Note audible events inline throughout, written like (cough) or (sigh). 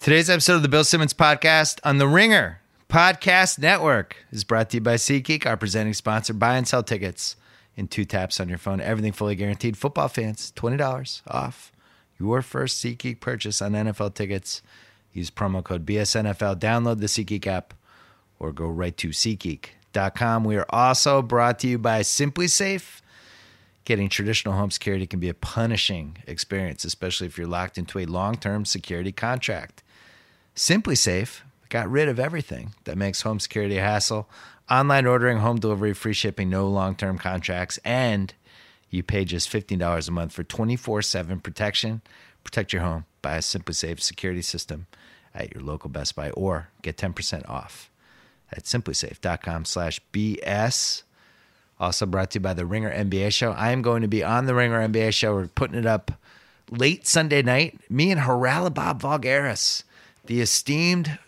Today's episode of the Bill Simmons podcast on the Ringer Podcast Network is brought to you by SeatGeek, our presenting sponsor. Buy and sell tickets in two taps on your phone. Everything fully guaranteed. Football fans, $20 off your first SeatGeek purchase on NFL tickets. Use promo code BSNFL. Download the SeatGeek app or go right to SeatGeek.com. We are also brought to you by SimpliSafe. Getting traditional home security can be a punishing experience, especially if you're locked into a long term security contract. SimpliSafe got rid of everything that makes home security a hassle. Online ordering, home delivery, free shipping, no long term contracts, and you pay just $15 a month for 24 7 protection. Protect your home by a SimpliSafe security system at your local Best Buy or get 10% off at simplisafe.com slash BS. Also brought to you by the Ringer NBA show. I am going to be on the Ringer NBA show. We're putting it up late Sunday night. Me and Haralabob Voulgaris, the esteemed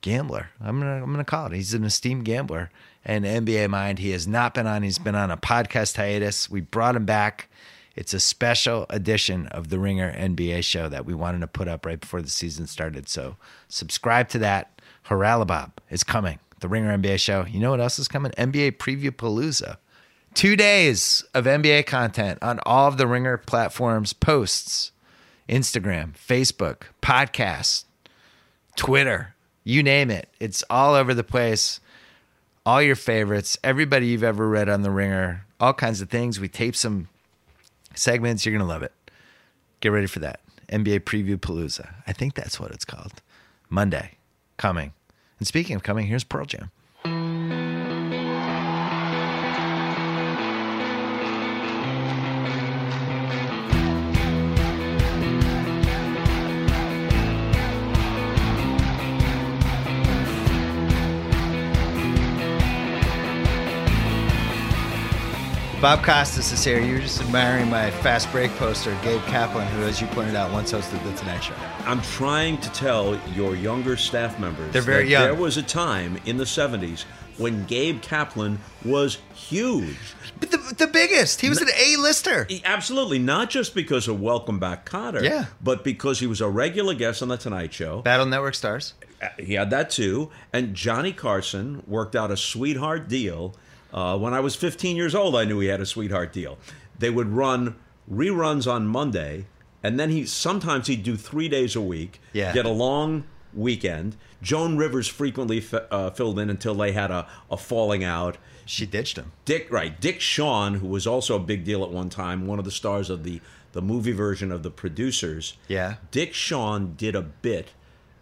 gambler. I'm gonna I'm gonna call it. He's an esteemed gambler and NBA mind. He has not been on. He's been on a podcast hiatus. We brought him back. It's a special edition of the Ringer NBA show that we wanted to put up right before the season started. So subscribe to that. Haralabob is coming. The Ringer NBA show. You know what else is coming? NBA Preview Palooza. Two days of NBA content on all of the Ringer platforms, posts, Instagram, Facebook, podcasts, Twitter, you name it. It's all over the place. All your favorites, everybody you've ever read on the Ringer, all kinds of things. We tape some segments. You're going to love it. Get ready for that. NBA Preview Palooza. I think that's what it's called. Monday, coming. And speaking of coming, here's Pearl Jam. Bob Costas is here. You're just admiring my fast break poster, Gabe Kaplan, who, as you pointed out, once hosted the Tonight Show. I'm trying to tell your younger staff members They're very young. there was a time in the 70s when Gabe Kaplan was huge. But the, the biggest. He was an A-lister. He- Absolutely, not just because of Welcome Back Kotter, Yeah. but because he was a regular guest on The Tonight Show. Battle Network stars. Uh, He had that too. And Johnny Carson worked out a sweetheart deal. Uh, when I was 15 years old, I knew he had a sweetheart deal. They would run reruns on Monday, and then he sometimes he'd do three days a week. Yeah. Get a long weekend. Joan Rivers frequently f- uh, filled in until they had a, a falling out. She ditched him. Dick, right? Dick Shawn, who was also a big deal at one time, one of the stars of the the movie version of The Producers. Yeah. Dick Shawn did a bit,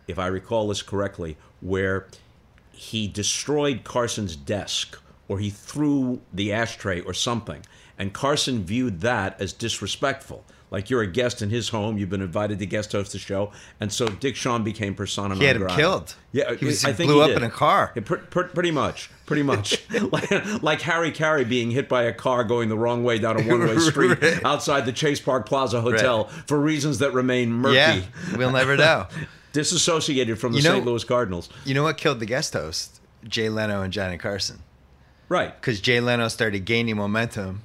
if I recall this correctly, where he destroyed Carson's desk or he threw the ashtray or something, and Carson viewed that as disrespectful. Like you're a guest in his home, you've been invited to guest host the show, and so Dick Shawn became persona He non had him grata. killed. Yeah, He was- I think blew he up did. in a car. Yeah, pr- pr- pretty much, pretty much, like, (laughs) (laughs) like Harry Caray being hit by a car going the wrong way down a (laughs) one-way street Right. outside the Chase Park Plaza Hotel for reasons that remain murky, Yeah, we'll never know. disassociated from the You know- St. Louis Cardinals. You know what killed the guest host? Jay Leno and Johnny Carson. Right. Because Jay Leno started gaining momentum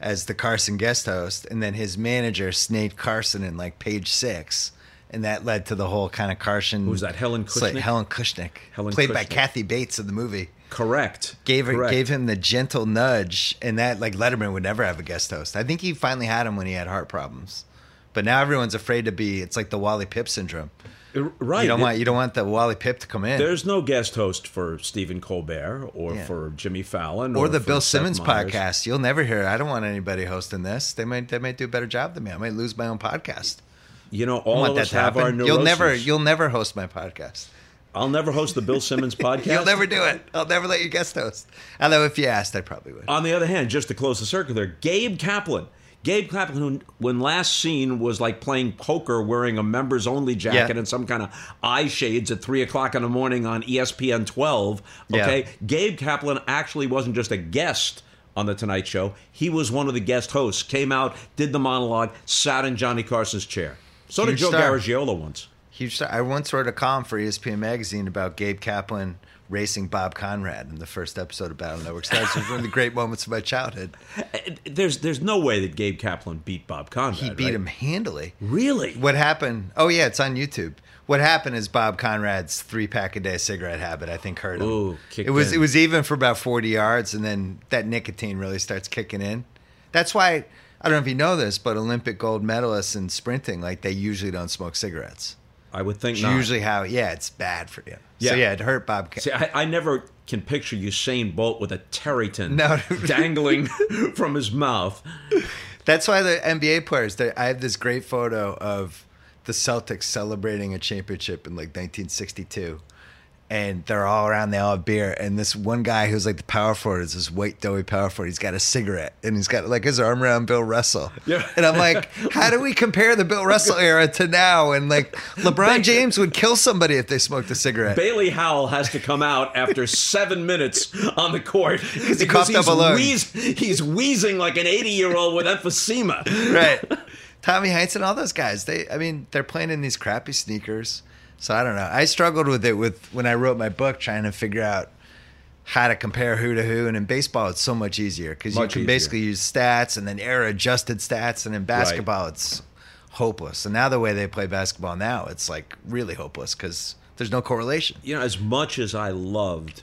as the Carson guest host, and then his manager snaked Carson in like page six. And that led to the whole kind of Carson. Who was that, Helen Kushnick? Helen Kushnick, Helen played by Kathy Bates in the movie. Correct. Gave her, Correct. gave him the gentle nudge, and that like Letterman would never have a guest host. I think he finally had him when he had heart problems, but now everyone's afraid to be. It's like the Wally Pipp syndrome. Uh, Right. You don't want you don't want the Wally Pipp to come in. There's no guest host for Stephen Colbert or Yeah. for Jimmy Fallon or the Bill Seth Simmons Meyers. podcast. You'll never hear. I don't want anybody hosting this. They might they might do a better job than me. I might lose my own podcast. You know, all of that us to have our happen. neuroses. You'll never you'll never host my podcast. I'll never host the Bill Simmons (laughs) podcast. You'll never do it. I'll never let you guest host. Although if you asked, I probably would. On the other hand, just to close the circle there, Gabe Kaplan. Gabe Kaplan, who, when last seen, was like playing poker wearing a members only jacket Yeah. and some kind of eye shades at 3 o'clock in the morning on ESPN 12. Okay. Yeah. Gabe Kaplan actually wasn't just a guest on The Tonight Show, he was one of the guest hosts, came out, did the monologue, sat in Johnny Carson's chair. So did Joe star. Garagiola once. Huge star. I once wrote a column for ESPN magazine about Gabe Kaplan racing Bob Conrad in the first episode of Battle Network Stars. It was one of the great moments of my childhood. (laughs) There's there's no way that Gabe Kaplan beat Bob Conrad. He beat right? him handily. Really? What happened? Oh yeah, it's on YouTube. What happened is Bob Conrad's three pack a day cigarette habit. I think hurt him. Ooh, kicked it was in. it was even for about forty yards, and then that nicotine really starts kicking in. That's why I don't know if you know this, but Olympic gold medalists in sprinting, like they usually don't smoke cigarettes. I would think It's not. usually how yeah, it's bad for you. Yeah. So yeah, it hurt Bob. Ca- See, I, I never can picture Usain Bolt with a Tareyton No. (laughs) dangling from his mouth. That's why the NBA players. they- I have this great photo of the Celtics celebrating a championship in like 1962, and they're all around. They all have beer, and this one guy who's like the power forward is this white doughy power forward. He's got a cigarette, and he's got like his arm around Bill Russell. (laughs) Yeah. And I'm like, how do we compare the Bill Russell era to now? And like LeBron James would kill somebody if they smoked a cigarette. Bailey Howell has to come out after seven minutes on the court because he coughed up a lung. wheeze- he's wheezing like an 80 year old with emphysema. right. (laughs) Tommy Heinz and all those guys. They, I mean, they're playing in these crappy sneakers. So I don't know. I struggled with it with when I wrote my book, trying to figure out how to compare who to who. And in baseball, it's so much easier because you can easier. basically use stats and then era adjusted stats. And in basketball, it's hopeless. And now the way they play basketball now, it's like really hopeless because there's no correlation. You know, as much as I loved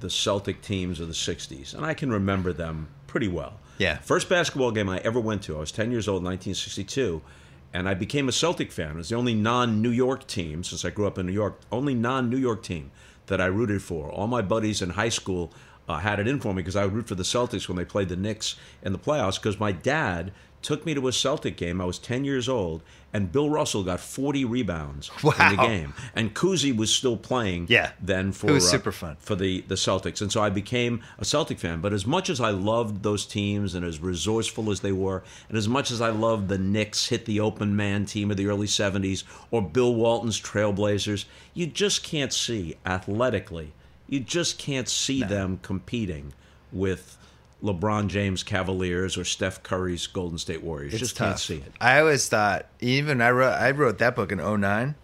the Celtic teams of the 60s, and I can remember them pretty well. Yeah. First basketball game I ever went to, I was 10 years old in 1962, and I became a Celtic fan. It was the only non New York team, since I grew up in New York, only non New York team that I rooted for. All my buddies in high school uh, had it in for me because I would root for the Celtics when they played the Knicks in the playoffs because my dad took me to a Celtic game. I was 10 years old, and Bill Russell got 40 rebounds in the game. And Cousy was still playing Yeah. then for It was uh, super fun. for the the Celtics, and so I became a Celtic fan. But as much as I loved those teams and as resourceful as they were, and as much as I loved the Knicks hit the open man team of the early '70s or Bill Walton's Trailblazers, you just can't see athletically. You just can't see them competing with LeBron James Cavaliers or Steph Curry's Golden State Warriors. It's just tough. can't see it. I always thought, even I wrote, I wrote that book in 09.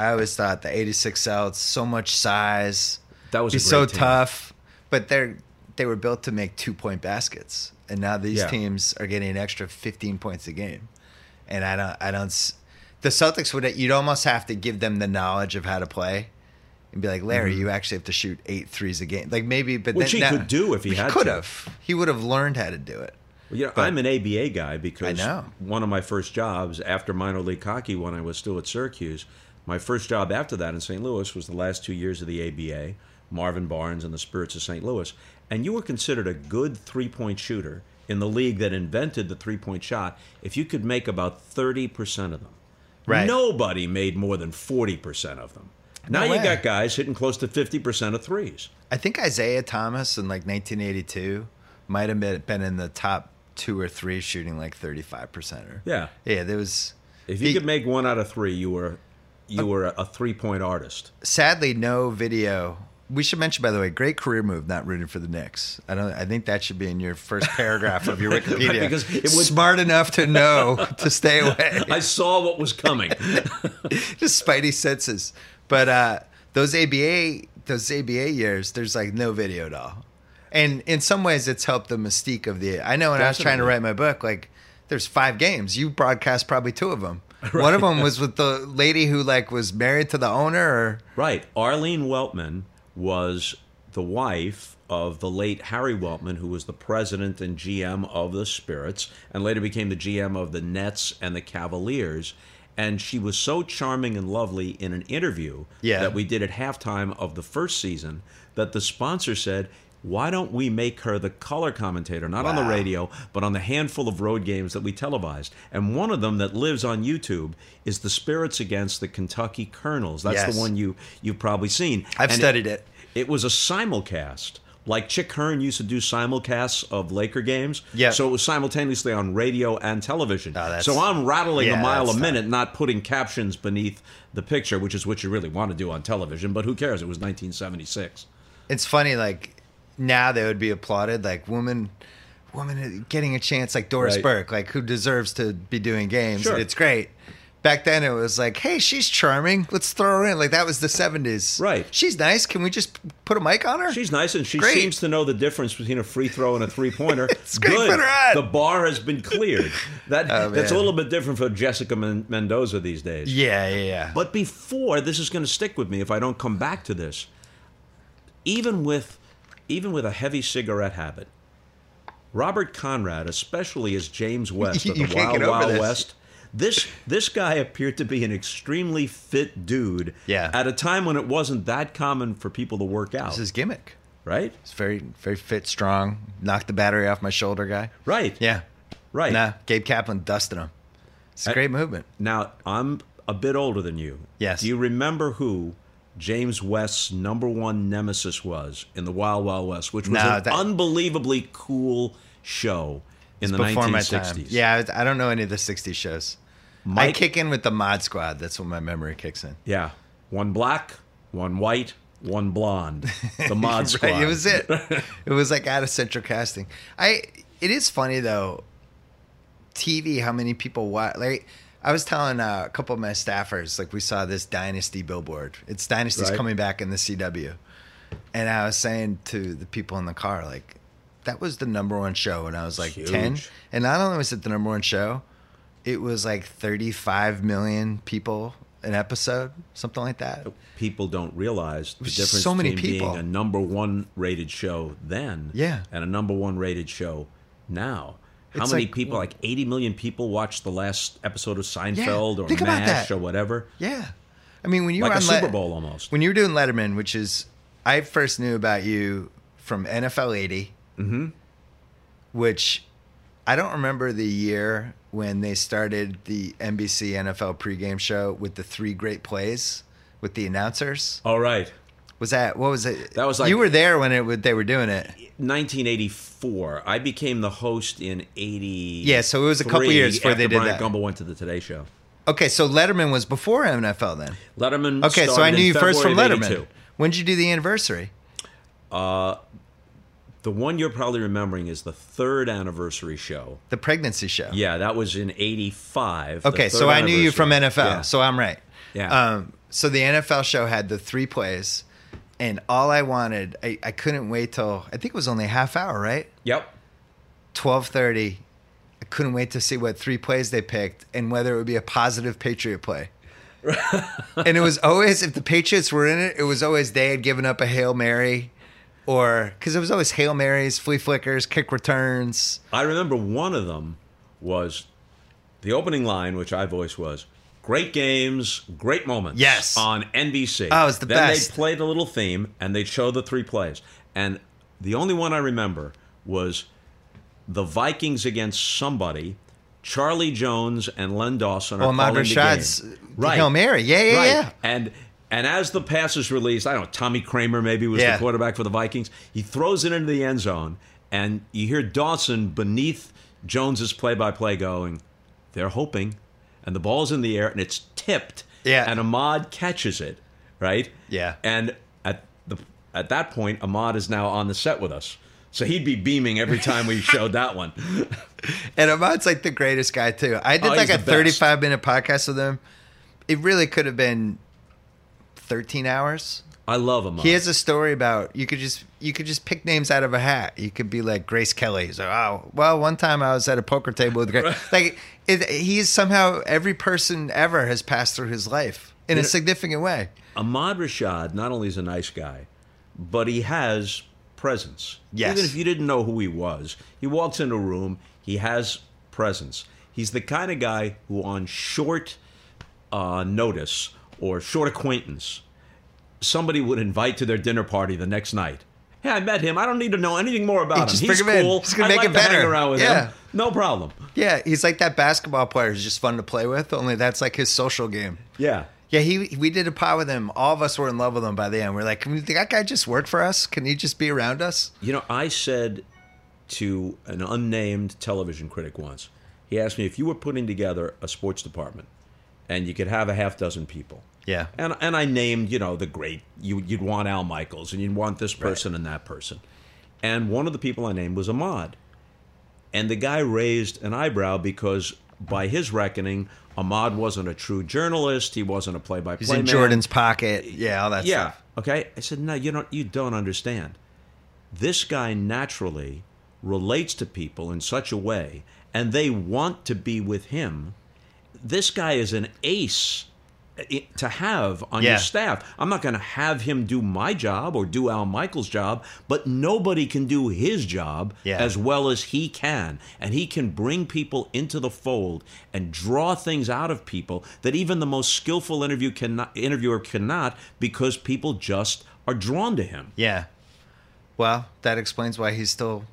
I always thought the 86 Celts, so much size. That was be so team. tough, but they're they were built to make two point baskets, and now these Yeah. teams are getting an extra 15 points a game, and I don't, I don't. The Celtics would, you'd almost have to give them the knowledge of how to play. And be like, Larry, you actually have to shoot eight threes a game. Like maybe, but Mm-hmm. Which then, he now- could do if he had could have. He would have learned how to do it. Well, you know, But- I'm an ABA guy because I know. one of my first jobs after minor league hockey, when I was still at Syracuse, my first job after that in St. Louis was the last two years of the ABA, Marvin Barnes and the Spirits of St. Louis. And you were considered a good three point shooter in the league that invented the three point shot if you could make about 30% of them. Right. Nobody made more than 40% of them. Now No you got guys hitting close to 50% of threes. I think Isiah Thomas in like 1982 might have been, in the top two or three shooting like 35 percenter. Yeah. Yeah, there was. If you he- could make one out of three, you were you were a, a three point artist. sadly no video. We should mention, by the way, great career move not rooting for the Knicks. I don't. I think that should be in your first paragraph of your (laughs) Wikipedia. because it was smart enough to know to stay (laughs) away. I saw what was coming. (laughs) Just spidey senses. But uh, those ABA, those ABA years, there's like no video at all. And in some ways, it's helped the mystique of the. I know when I was trying to write my book, like there's five games. You broadcast probably two of them. (laughs) One of them was with the lady who like was married to the owner, or right. Arlene Weltman was the wife of the late Harry Weltman, who was the president and GM of the Spirits, and later became the GM of the Nets and the Cavaliers. And she was so charming and lovely in an interview Yeah. that we did at halftime of the first season that the sponsor said, why don't we make her the color commentator, not on the radio, but on the handful of road games that we televised? And one of them that lives on YouTube is the Spirits against the Kentucky Colonels. That's Yes. the one you you've probably seen. I've And studied it. It was a simulcast. Like Chick Hearn used to do simulcasts of Laker games. Yeah. So it was simultaneously on radio and television. Oh, so I'm rattling Yeah, a mile a minute, not putting captions beneath the picture, which is what you really want to do on television. But who cares? It was 1976. it's funny like now they would be applauded like woman woman getting a chance like doris Right. burke like who deserves to be doing games Sure. it's great Back then, it was like, "Hey, she's charming. Let's throw her in." Like that was the '70s. Right. She's nice. Can we just put a mic on her? She's nice, and she Great. seems to know the difference between a free throw and a three pointer. (laughs) It's great Good. for her on. The bar has been cleared. That Oh, that's a little bit different for Jessica Men- Mendoza these days. yeah, yeah, yeah. But before this is going to stick with me if I don't come back to this. Even with even with a heavy cigarette habit, Robert Conrad, especially as James West of (laughs) the Wild Wild this. West, this this guy appeared to be an extremely fit dude. Yeah. At a time when it wasn't that common for people to work out. This is gimmick. right. It's very, very fit, strong. Knocked the battery off my shoulder, guy. Right. Yeah. Right. Nah, Gabe Kaplan dusted him. It's a I- great movement. Now, I'm a bit older than you. Yes. Do you remember who James West's number one nemesis was in the Wild Wild West, which was No, an that- unbelievably cool show in the 1960s? Yeah, I I don't know any of the '60s shows. I kick in with the Mod Squad. That's when my memory kicks in. Yeah. One black, one white, one blonde. (laughs) The Mod Squad. Right, it was it. (laughs) it was like out of central casting. I. It is funny though. TV, how many people watch? Like, I was telling uh, a couple of my staffers, like we saw this Dynasty billboard. It's Dynasty's Right. coming back in the CW, and I was saying to the people in the car, like, that was the number one show when I was like Huge. ten. And not only was it the number one show, it was like thirty-five million people an episode, something like that. People don't realize the difference so many between people. being a number one rated show then Yeah. and a number one rated show now. How It's many like- people, like 80 million people, watched the last episode of Seinfeld or think MASH or whatever? Yeah. I mean, when you Like were a on Super Le- Bowl almost. when you were doing Letterman, which is I first knew about you from NFL 80, Mm-hmm. which I don't remember the year when they started the NBC NFL pregame show with the three great plays with the announcers. All right. Was that what was it? That was like- you were there when it they were doing it. 1984. I became the host in 80. Yeah, so it was a couple years before they did Brian that. Gumbel went to the Today Show. Okay, so Letterman was before NFL then. Letterman. Okay, so I knew you first from Letterman. When did you do the anniversary? Uh, The one you're probably remembering is the third anniversary show. The pregnancy show. Yeah, that was in 85. Okay, so I knew you from. NFL, Yeah. so I'm right. Yeah. Um, so the NFL show had the three plays, and all I wanted, I, I couldn't wait till I think it was only a half hour, right? Yep. Twelve thirty. I couldn't wait to see what three plays they picked and whether it would be a positive Patriot play. (laughs) and it was always if the Patriots were in it, it was always they had given up a hail mary, or because it was always hail marys, flea flickers, kick returns. I remember one of them was the opening line, which I voiced was "Great games, great moments." Yes. on NBC. Oh, it was the then best. they played a little theme and they'd show the three plays, and the only one I remember was the Vikings against somebody. Charlie Jones and Len Dawson are Oh, Ahmad calling the game. Hail Mary. Yeah, yeah, right. yeah. And and as the pass is released, I don't know, Tommy Kramer maybe was Yeah. the quarterback for the Vikings. He throws it into the end zone, and you hear Dawson beneath Jones's play-by-play going, "They're hoping," and the ball's in the air and it's tipped. Yeah. And Ahmad catches it, right? Yeah. And at the at that point, Ahmad is now on the set with us. So he'd be beaming every time we showed that one. (laughs) And Ahmad's like the greatest guy too. I did Oh, like a 35 minute podcast with him. It really could have been 13 hours. I love him. He has a story about you could just you could just pick names out of a hat. You could be like Grace Kelly. He's like, oh, well, one time I was at a poker table with Grace. like it, he's somehow every person ever has passed through his life in a know- significant way. Ahmad Rashad not only is a nice guy, but he has presence. Yes. Even if you didn't know who he was, he walks into a room, he has presence. He's the kind of guy who, on short uh, notice or short acquaintance, somebody would invite to their dinner party the next night. Hey, I met him. I don't need to know anything more about Hey, him. He's him in. cool. Gonna I'd make like it to hang around with Yeah. him. No problem. Yeah, he's like that basketball player who's just fun to play with. Only that's like his social game. Yeah. Yeah, he we did a pod with him. All of us were in love with him by the end. We're like, can we, that guy just work for us? Can he just be around us? You know, I said to an unnamed television critic once, he asked me if you were putting together a sports department and you could have a half dozen people. Yeah. And and I named, you know, the great you you'd want Al Michaels and you'd want this person and that person. And one of the people I named was Ahmad. And the guy raised an eyebrow because by his reckoning, Ahmad wasn't a true journalist. He wasn't a play-by-play He's in man. Jordan's pocket. Yeah, all that Yeah. stuff. Okay. I said, no, you don't. You don't understand. This guy naturally relates to people in such a way, and they want to be with him. This guy is an ace to have on Yeah. your staff. I'm not going to have him do my job or do Al Michaels' job, but nobody can do his job Yeah. as well as he can. And he can bring people into the fold and draw things out of people that even the most skillful interview cannot, interviewer cannot because people just are drawn to him. Yeah. Well, that explains why he's still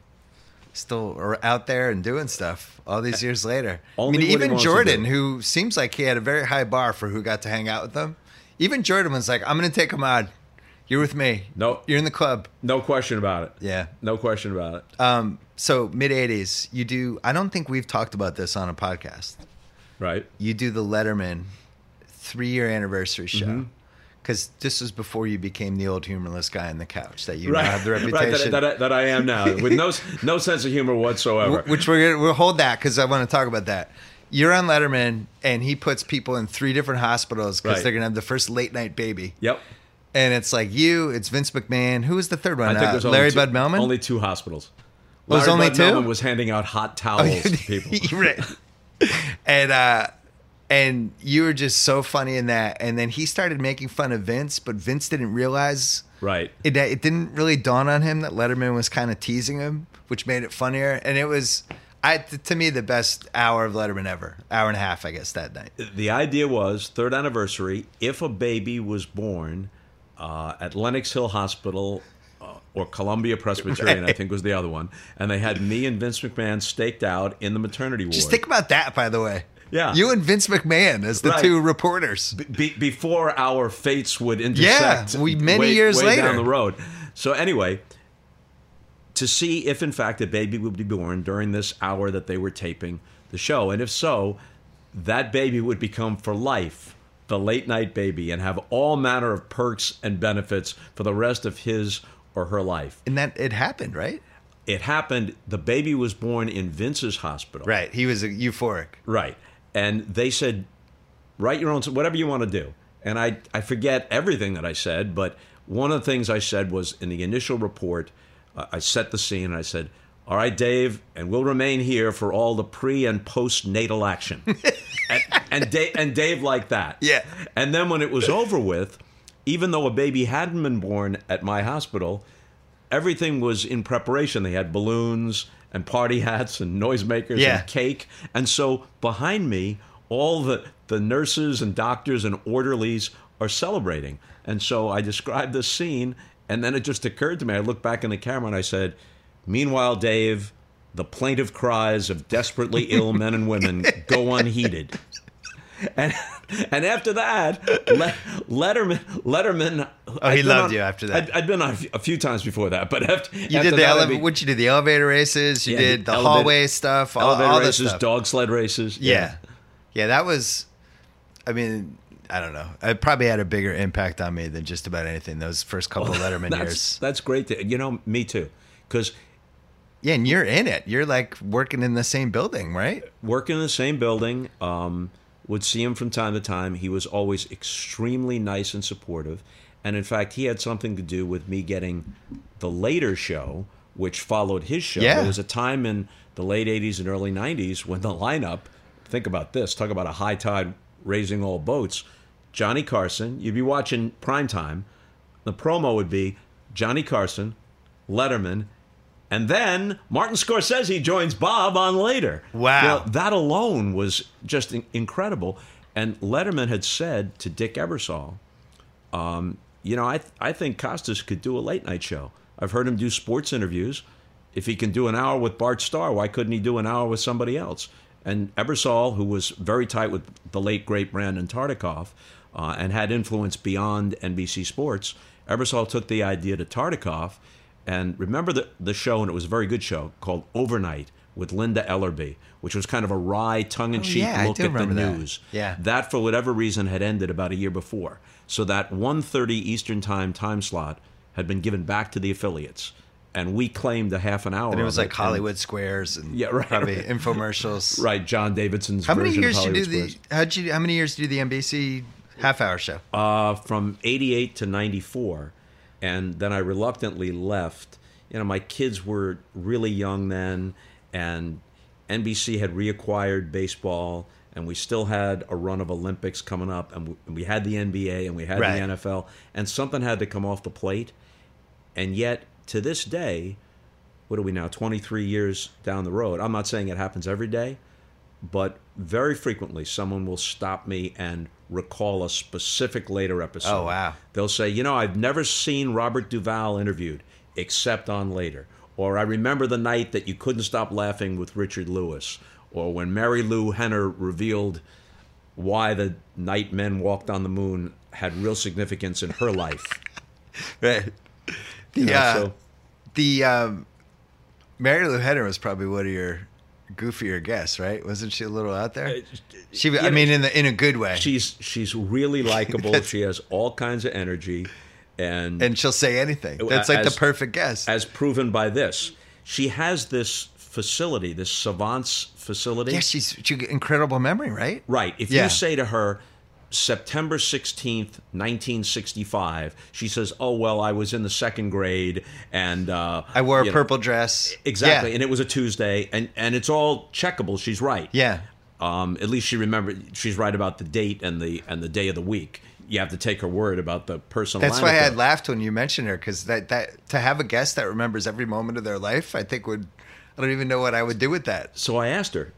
still out there and doing stuff all these years later. Only I mean, even Jordan, who seems like he had a very high bar for who got to hang out with them, even Jordan was like, "I'm going to take him on. You're with me. No. you're in the club." No question about it. Yeah. No question about it. Um, so mid '80s, you do. I don't think we've talked about this on a podcast. right. You do the Letterman three year anniversary show. Mm-hmm. Because this was before you became the old humorless guy on the couch that you Right. now have the (laughs) right. reputation. That, that, I- that I am now with no no sense of humor whatsoever. Which we're gonna, we'll hold that because I want to talk about that. You're on Letterman, and he puts people in three different hospitals because Right. they're gonna have the first late night baby. Yep. And it's like you, it's Vince McMahon. Who was the third one? I think Uh, Larry two, Bud Melman. Only two hospitals. Oh, Larry only Bud two? Melman was handing out hot towels to people. (laughs) Right. and uh, and you were just so funny in that. And then he started making fun of Vince, but Vince didn't realize Right. it. It didn't really dawn on him that Letterman was kind of teasing him, which made it funnier. And it was. I, to me, the best hour of Letterman ever. Hour and a half, I guess, that night. The idea was third anniversary. If a baby was born uh, at Lenox Hill Hospital uh, or Columbia Presbyterian, I think was the other one, and they had me and Vince McMahon staked out in the maternity ward. Just think about that, by the way. Yeah. You and Vince McMahon as the Right. two reporters. be, before our fates would intersect. we- many way- years way later. down the road. So anyway, to see if in fact a baby would be born during this hour that they were taping the show, and if so, that baby would become for life the late night baby and have all manner of perks and benefits for the rest of his or her life. And that it happened, right? It happened. The baby was born in Vince's hospital. Right. He was euphoric. Right. And they said, write your own, whatever you want to do. And I, I forget everything that I said, but one of the things I said was in the initial report, uh, I set the scene and I said, all right, Dave, and we'll remain here for all the pre and post natal action. (laughs) and, and, Dave, and Dave liked that. Yeah. And then when it was over with, even though a baby hadn't been born at my hospital, everything was in preparation. They had balloons and party hats and noisemakers Yeah. and cake. And so behind me, all the, the nurses and doctors and orderlies are celebrating. And so I described this scene, and then it just occurred to me. I looked back in the camera and I said, Meanwhile, Dave, the plaintive cries of desperately ill men and women go unheeded. And and after that, Le- Letterman Letterman. Oh, he I'd loved on- you after that. I'd, I'd been on a few, a few times before that, but after You after did the elevator. be- What you did? The elevator races. You Yeah, did the elevator- hallway stuff. All, elevator all this races, stuff. dog sled races. Yeah. yeah, That was. I mean, I don't know. It probably had a bigger impact on me than just about anything. Those first couple of (laughs) Letterman that's years. that's great. To, you know, me too, because Yeah, and you're in it. You're like working in the same building, right? working in the same building, um, would see him from time to time. He was always extremely nice and supportive. And in fact, he had something to do with me getting the later show, which followed his show. Yeah. There was a time in the late 80s and early 90s when the lineup, think about this, talk about a high tide raising all boats. Johnny Carson, you'd be watching primetime. The promo would be Johnny Carson, Letterman, and then Martin Scorsese joins Bob on later. Wow. Know, that alone was just in- incredible. And Letterman had said to Dick Ebersol, um, you know, I, th- I think Costas could do a late night show. I've heard him do sports interviews. If he can do an hour with Bart Starr, why couldn't he do an hour with somebody else? And Ebersol, who was very tight with the late, great Brandon Tartikoff uh, and had influence beyond NBC Sports, Ebersol took the idea to Tartikoff. And remember the, the show, and it was a very good show, called Overnight with Linda Ellerbee, which was kind of a wry, tongue in cheek Oh, yeah, look at the remember that. news. Yeah. That, for whatever reason, had ended about a year before. So that 1.30 Eastern Time time slot had been given back to the affiliates. and we claimed a half an hour. And it was like and- Hollywood Squares and Yeah, right, probably right. infomercials. (laughs) right? John Davidson's How many years of did you do Squares. the? How'd you? How many years did you do the NBC half hour show? uh, from 88 to 94 and then i reluctantly left. You know my kids were really young then and nbc had reacquired baseball and we still had a run of olympics coming up and we, and we had the nba and we had Right. the nfl and something had to come off the plate. And yet to this day what are we now 23 years down the road? I'm not saying it happens every day but very frequently someone will stop me and recall a specific later episode. Oh, wow. They'll say, "You know, I've never seen Robert Duvall interviewed except on later." Or I remember the night that you couldn't stop laughing with Richard Lewis, or when Marilu Henner revealed why the night men walked on the moon had real significance in her life. (laughs) Right. The You know, uh, so the um, Marilu Henner was probably one of your goofier guests, right? Wasn't she a little out there? Uh, she, I mean, in the in a good way. she's she's really likable. (laughs) She has all kinds of energy, and and she'll say anything. Uh, That's like As- the perfect guest. as proven by this. She has this facility, this savants facility. yeah, she's she incredible memory, right? Right. If Yeah. you say to her, September 16th, 1965, she says, Oh, well, I was in the second grade and. Uh, I wore a you know, purple dress. Exactly. Yeah. And it was a Tuesday. And, and it's all checkable. She's right. yeah. Um, at least she remembered. She's right about the date and the and the day of the week. You have to take her word about the personal. That's why I laughed when you mentioned her because that, that to have a guest that remembers every moment of their life, I think would I don't even know what I would do with that. So I asked her,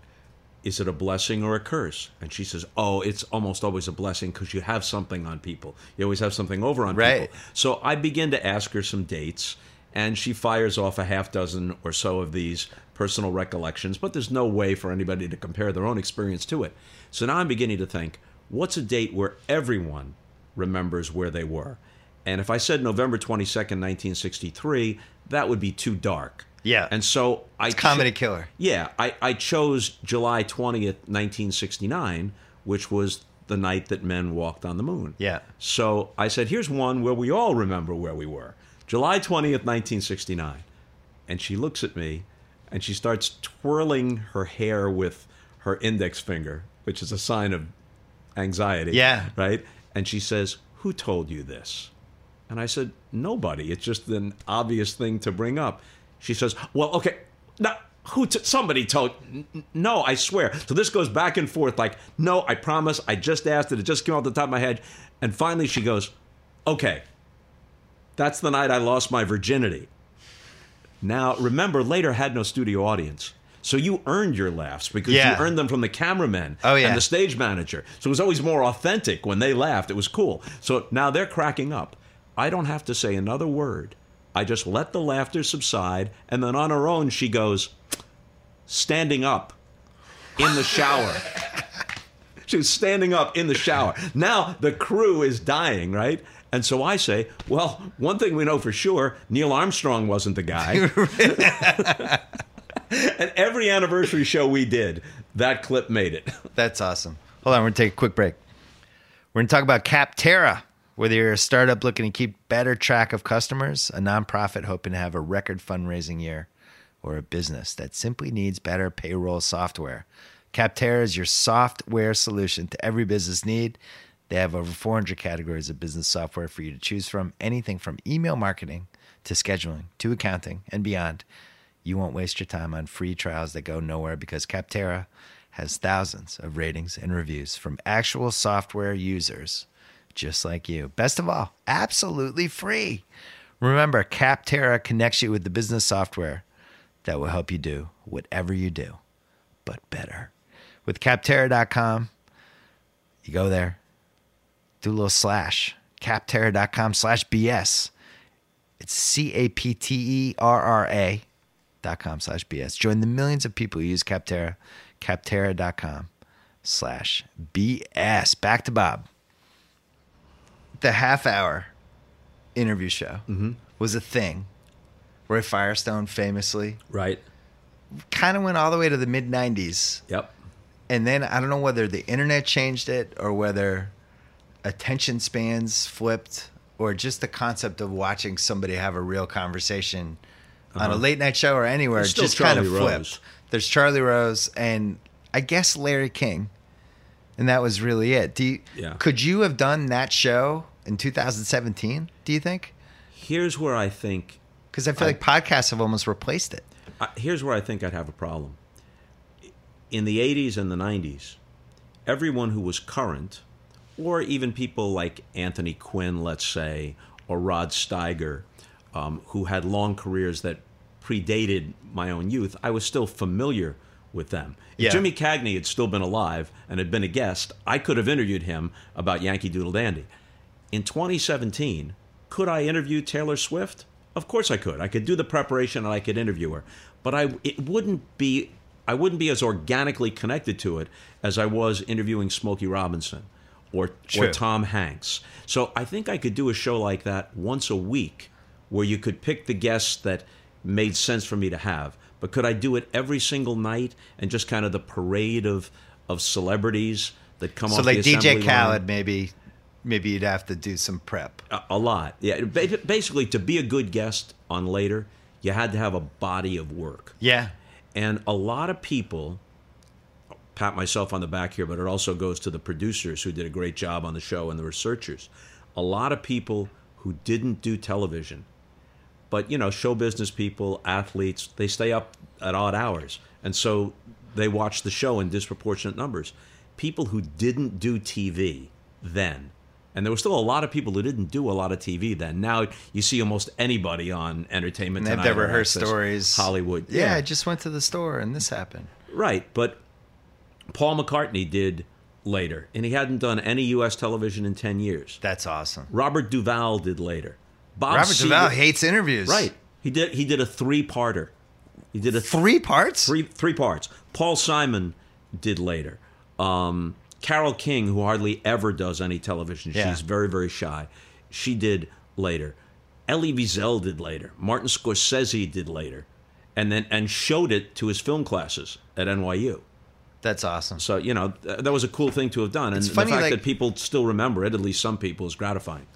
is it a blessing or a curse? And she says, oh, it's almost always a blessing because you have something on people. You always have something over on Right. people. So I begin to ask her some dates, and she fires off a half dozen or so of these personal recollections, but there's no way for anybody to compare their own experience to it. So now I'm beginning to think, what's a date where everyone remembers where they were? And if I said November 22nd, 1963, that would be too dark. Yeah. And so I Comedy killer. yeah, I, I chose July 20th, 1969, which was the night that men walked on the moon. Yeah. So I said, here's one where we all remember where we were July 20th, 1969. And she looks at me and she starts twirling her hair with her index finger, which is a sign of anxiety. Yeah. Right? And she says, Who told you this? And I said, Nobody. It's just an obvious thing to bring up. She says, Well, okay. Now, who t- somebody told no i swear so this goes back and forth like no i promise i just asked it it just came off the top of my head and finally she goes okay that's the night i lost my virginity now remember later had no studio audience so you earned your laughs because Yeah. you earned them from the cameramen Oh, yeah. and the stage manager so it was always more authentic when they laughed it was cool so now they're cracking up i don't have to say another word i just let the laughter subside and then on her own she goes standing up in the shower. (laughs) she was standing up in the shower. Now the crew is dying, right? And so I say, well, one thing we know for sure Neil Armstrong wasn't the guy. (laughs) and every anniversary show we did, that clip made it. That's awesome. Hold on, we're gonna take a quick break. We're gonna talk about Cap Capterra. Whether you're a startup looking to keep better track of customers, a nonprofit hoping to have a record fundraising year, or a business that simply needs better payroll software, Capterra is your software solution to every business need. They have over 400 categories of business software for you to choose from, anything from email marketing to scheduling to accounting and beyond. You won't waste your time on free trials that go nowhere because Capterra has thousands of ratings and reviews from actual software users just like you. Best of all, absolutely free. Remember, Capterra connects you with the business software that will help you do whatever you do, but better. With Capterra.com, you go there, do a little slash, capterra.com slash BS. It's C A P T E R R A dot com slash BS. Join the millions of people who use Capterra, capterra.com slash BS. Back to Bob. The half hour interview show mm-hmm. was a thing. Roy Firestone famously Right? kind of went all the way to the mid 90s. Yep. And then I don't know whether the internet changed it or whether attention spans flipped or just the concept of watching somebody have a real conversation on a uh-huh. late night show or anywhere, just kind of Charlie flipped. Rose. There's Charlie Rose and I guess Larry King, and that was really it. Do you, Yeah. could you have done that show in 2017? Do you think? Here's where I think Because I feel like podcasts have almost replaced it. I- here's where I think I'd have a problem. In the 80s and the 90s, everyone who was current, or even people like Anthony Quinn, let's say, or Rod Steiger, um, who had long careers that predated my own youth, I was still familiar with them. If Yeah. Jimmy Cagney had still been alive and had been a guest, I could have interviewed him about Yankee Doodle Dandy. In 2017, could I interview Taylor Swift? Of course I could. I could do the preparation and I could interview her, but I it wouldn't be I wouldn't be as organically connected to it as I was interviewing Smokey Robinson or or Tom Hanks. So I think I could do a show like that once a week where you could pick the guests that made sense for me to have. But could I do it every single night and just kind of the parade of of celebrities that come So off like the DJ line? Khaled, maybe, maybe you'd have to do some prep. A, a lot. Yeah. Basically, to be a good guest on later, you had to have a body of work. Yeah, And a lot of people, pat myself on the back here, but it also goes to the producers who did a great job on the show and the researchers. A lot of people who didn't do television, but you know, show business people, athletes, they stay up at odd hours. And so they watch the show in disproportionate numbers. People who didn't do TV then, and there were still a lot of people who didn't do a lot of TV then. Now you see almost anybody on Entertainment and they have Tonight to or rehearse Access, stories. Hollywood. Yeah, I just went to the store and this happened. Right, but Paul McCartney did later, and he hadn't done any U.S. television in 10 years. That's awesome. Robert Duvall did later. Bob Robert Seger- Duvall hates interviews. Right. He did he did a three-parter. He did a Three parts. three three parts. Paul Simon did later. Um, Carole King, who hardly ever does any television, Yeah. she's very very shy. She did later. Elie Wiesel did later. Martin Scorsese did later, and then and showed it to his film classes at NYU. That's awesome. So you know that was a cool thing to have done, and It's the funny, fact like- that people still remember it, at least some people, is gratifying.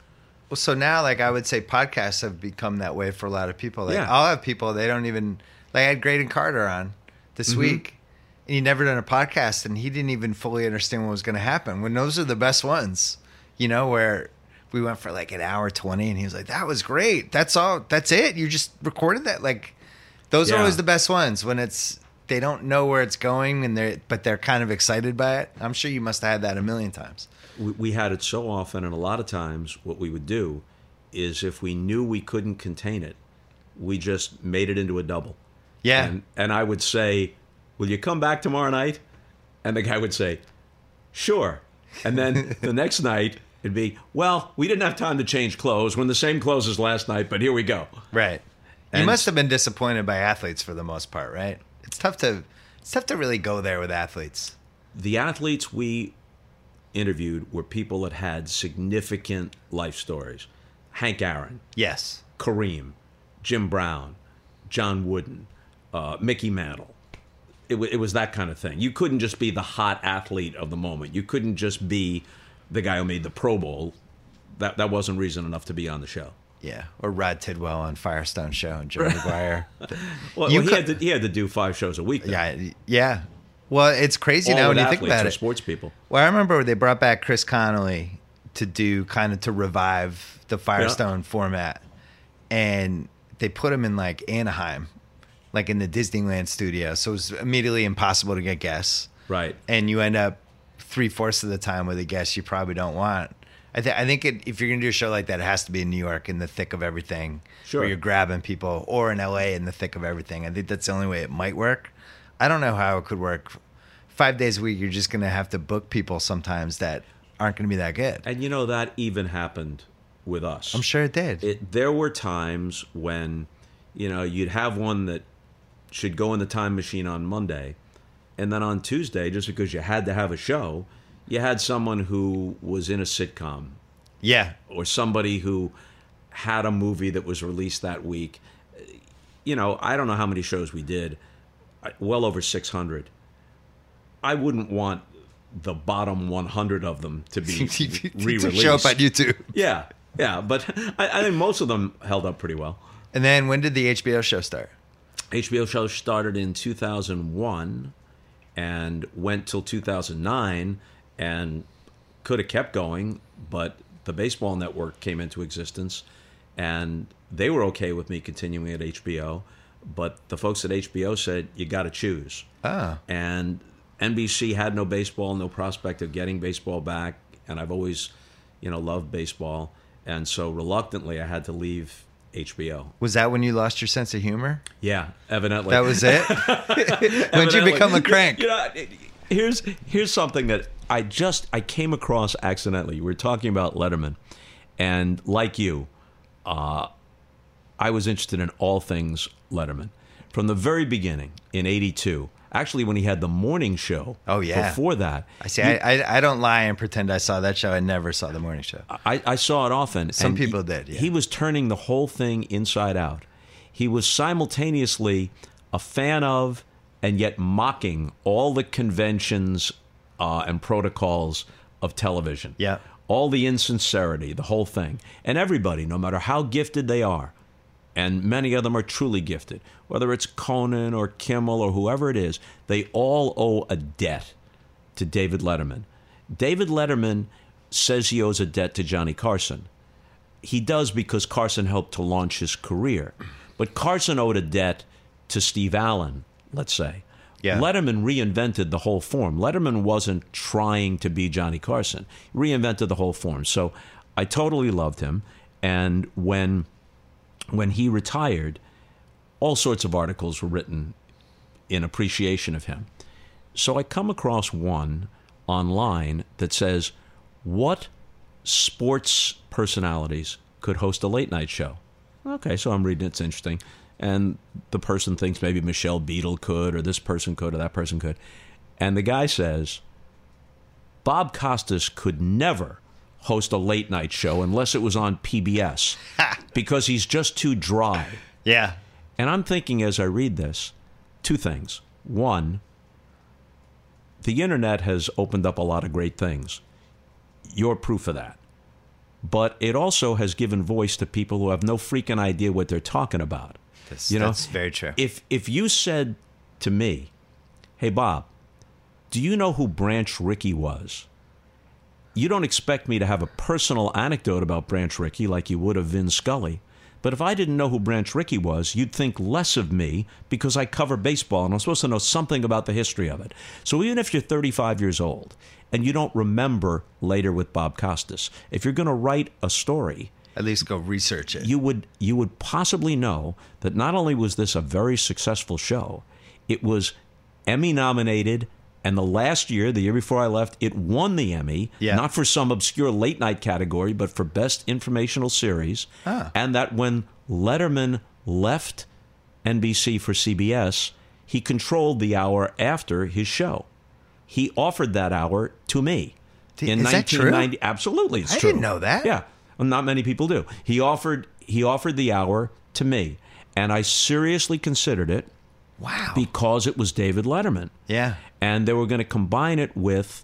Well, so now, like I would say, podcasts have become that way for a lot of people. Like Yeah. I'll have people they don't even like. I had Graydon Carter on this Mm-hmm. week, he never done a podcast, and he didn't even fully understand what was going to happen. When those are the best ones, you know, where we went for like an hour twenty, and he was like, "That was great. That's all. That's it. You just recorded that." Like those are always the best ones when it's they don't know where it's going, and they're but they're kind of excited by it. I'm sure you must have had that a million times. we, we had it so often, and a lot of times, what we would do is if we knew we couldn't contain it, we just made it into a double. Yeah. And, and I would say, Will you come back tomorrow night? And the guy would say, Sure. And then (laughs) the next night, it'd be, Well, we didn't have time to change clothes. We're in the same clothes as last night, but here we go. Right. you must have been disappointed by athletes for the most part, right? It's tough to it's tough to really go there with athletes. The athletes we interviewed were people that had significant life stories. Hank Aaron, Yes. Kareem, Jim Brown, John Wooden, uh, Mickey Mantle. It, wa it was that kind of thing. You couldn't just be the hot athlete of the moment. You couldn't just be the guy who made the Pro Bowl. That that wasn't reason enough to be on the show. Yeah. Or Rod Tidwell on Firestone Show and Joe (laughs) McGuire. Well, You well, he had to he had to do five shows a week. yeah. Yeah. Well, it's crazy All now when you think about it. sports people. Well, I remember they brought back Chris Connolly to do kind of to revive the Firestone format, and they put him in like Anaheim, like in the Disneyland studio. So it was immediately impossible to get guests, Right. and you end up three fourths of the time with a guest you probably don't want. I, th- I think it, if you're gonna do a show like that, it has to be in New York in the thick of everything, Sure. where you're grabbing people, or in LA in the thick of everything. I think that's the only way it might work. I don't know how it could work. Five days a week, you're just gonna have to book people sometimes that aren't gonna be that good. And you know that even happened with us. I'm sure it did. it, there were times when you know you'd have one that should go in the time machine on Monday, and then on Tuesday, just because you had to have a show, you had someone who was in a sitcom yeah, or somebody who had a movie that was released that week. You know, I don't know how many shows we did, well over 600. I wouldn't want the bottom 100 of them to be (laughs) re-released. show up on YouTube. Yeah, yeah, but (laughs) I, I think most of them held up pretty well. And then when did the HBO show start? HBO show started in 2001 and went till 2009 and could have kept going, but the baseball network came into existence and they were okay with me continuing at HBO, but the folks at HBO said you got to choose. Oh. And NBC had no baseball, no prospect of getting baseball back, and I've always, you know, loved baseball, and so reluctantly I had to leave HBO. Was that when you lost your sense of humor? Yeah, evidently. That was it? (laughs) (laughs) when did you become a crank? You know, here's here's something that I just I came across accidentally. We are talking about Letterman, and like you, uh, I was interested in all things Letterman from the very beginning in '82. Actually, when he had the morning show. Oh, yeah. Before that, I see. I, I, I don't lie and pretend I saw that show. I never saw the morning show. I, I saw it often. Some people he, did, yeah. He was turning the whole thing inside out. He was simultaneously a fan of and yet mocking all the conventions uh, and protocols of television. Yeah. All the insincerity, the whole thing. And everybody, no matter how gifted they are, and many of them are truly gifted, whether it's Conan or Kimmel or whoever it is, they all owe a debt to David Letterman. David Letterman says he owes a debt to Johnny Carson. He does because Carson helped to launch his career. But Carson owed a debt to Steve Allen, let's say. Yeah. Letterman reinvented the whole form. Letterman wasn't trying to be Johnny Carson. He reinvented the whole form. So I totally loved him. And when when he retired, all sorts of articles were written in appreciation of him. So I come across one online that says, What sports personalities could host a late night show? Okay, so I'm reading it's interesting. And the person thinks maybe Michelle Beadle could, or this person could, or that person could. And the guy says, Bob Costas could never host a late night show unless it was on PBS (laughs) because he's just too dry. Yeah. And I'm thinking as I read this, two things. One, the internet has opened up a lot of great things. You're proof of that. But it also has given voice to people who have no freaking idea what they're talking about. That's, You know, that's very true. If if you said to me, "Hey Bob, do you know who Branch Rickey was?" You don't expect me to have a personal anecdote about Branch Rickey like you would of Vin Scully. But if I didn't know who Branch Rickey was, you'd think less of me because I cover baseball and I'm supposed to know something about the history of it. So even if you're 35 years old and you don't remember later with Bob Costas, if you're going to write a story, At least go research it. you would you would possibly know that not only was this a very successful show, it was Emmy nominated, and the last year, the year before I left, it won the Emmy, Yeah. not for some obscure late night category, but for best informational series, Ah. and that when Letterman left NBC for CBS, he controlled the hour after his show. He offered that hour to me. Did- in is that true? 1990 absolutely it's I true didn't know that. yeah well, not many people do. He offered he offered the hour to me, and I seriously considered it wow. because it was David Letterman, yeah. and they were going to combine it with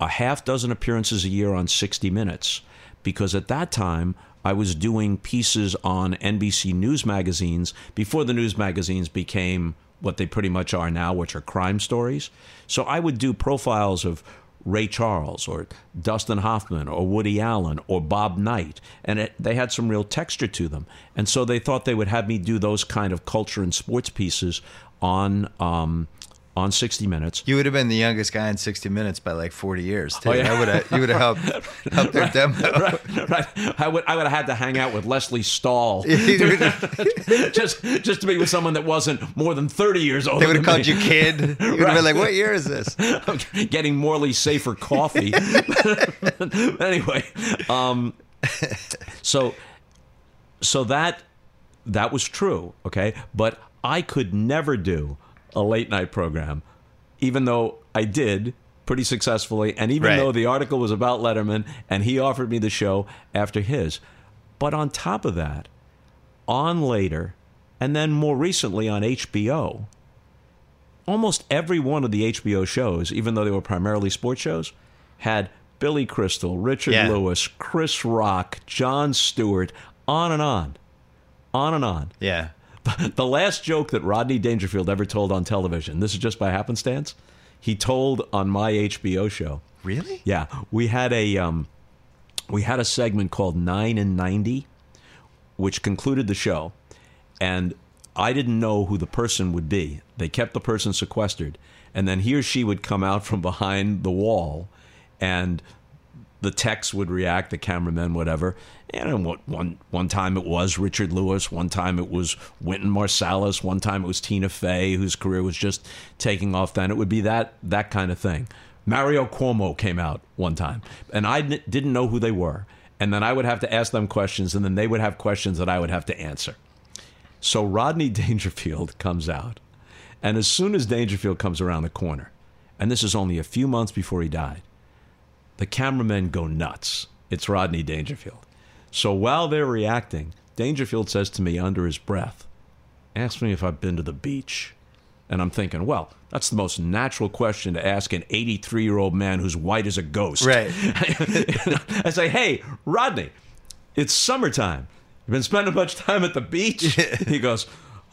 a half dozen appearances a year on 60 Minutes, because at that time I was doing pieces on NBC News magazines before the news magazines became what they pretty much are now, which are crime stories. So I would do profiles of Ray Charles or Dustin Hoffman or Woody Allen or Bob Knight, and it, they had some real texture to them. And so they thought they would have me do those kind of culture and sports pieces on um, on 60 Minutes. You would have been the youngest guy in 60 Minutes by like 40 years, too. Oh, yeah. That would have, you would have helped, (laughs) helped their demo. right, right. I would I would have had to hang out with Lesley Stahl (laughs) (laughs) just just to be with someone that wasn't more than thirty years old. They would have called you kid. You would have been like, what year is this? getting Morley safer coffee. anyway, um, so so that that was true, okay. But I could never do a late night program, even though I did pretty successfully, and even Right. though the article was about Letterman and he offered me the show after his. But on top of that, on later, and then more recently on HBO, almost every one of the HBO shows, even though they were primarily sports shows, had Billy Crystal, Richard Yeah. Lewis, Chris Rock, Jon Stewart, on and on. on and on. Yeah. (laughs) The last joke that Rodney Dangerfield ever told on television, this is just by happenstance, he told on my HBO show. Really? Yeah, we had a um, we had a segment called Nine and Ninety, which concluded the show, and I didn't know who the person would be. They kept the person sequestered, and then he or she would come out from behind the wall, and the techs would react, the cameramen, whatever. And one one time it was Richard Lewis, one time it was Wynton Marsalis, one time it was Tina Fey, whose career was just taking off. Then it would be that that kind of thing. Mario Cuomo came out one time, and I didn't know who they were. And then I would have to ask them questions, and then they would have questions that I would have to answer. So Rodney (laughs) Dangerfield comes out, and as soon as Dangerfield comes around the corner, and this is only a few months before he died, the cameramen go nuts. It's Rodney Dangerfield. So while they're reacting, Dangerfield says to me under his breath, Ask me if I've been to the beach. And I'm thinking, well, that's the most natural question to ask an 83 year old man who's white as a ghost. Right. (laughs) I say, hey, Rodney, it's summertime. You've been spending much time at the beach? (laughs) he goes,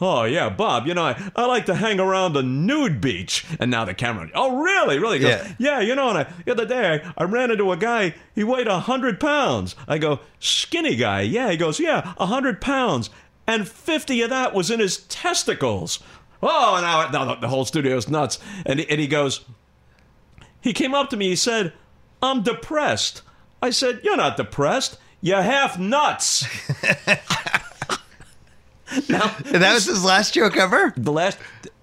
Oh yeah, Bob. You know, I, I like to hang around the nude beach. And now the camera. Oh really? Really? Goes, Yeah. yeah. You know, and I, the other day I, I ran into a guy. He weighed a hundred pounds. I go, skinny guy. Yeah. He goes, yeah, a hundred pounds, and fifty of that was in his testicles. Oh, now, now the, the whole studio's nuts. And and he goes, he came up to me. He said, I'm depressed. I said, You're not depressed. You're half nuts. (laughs) (laughs) now, And that was his last joke ever? the last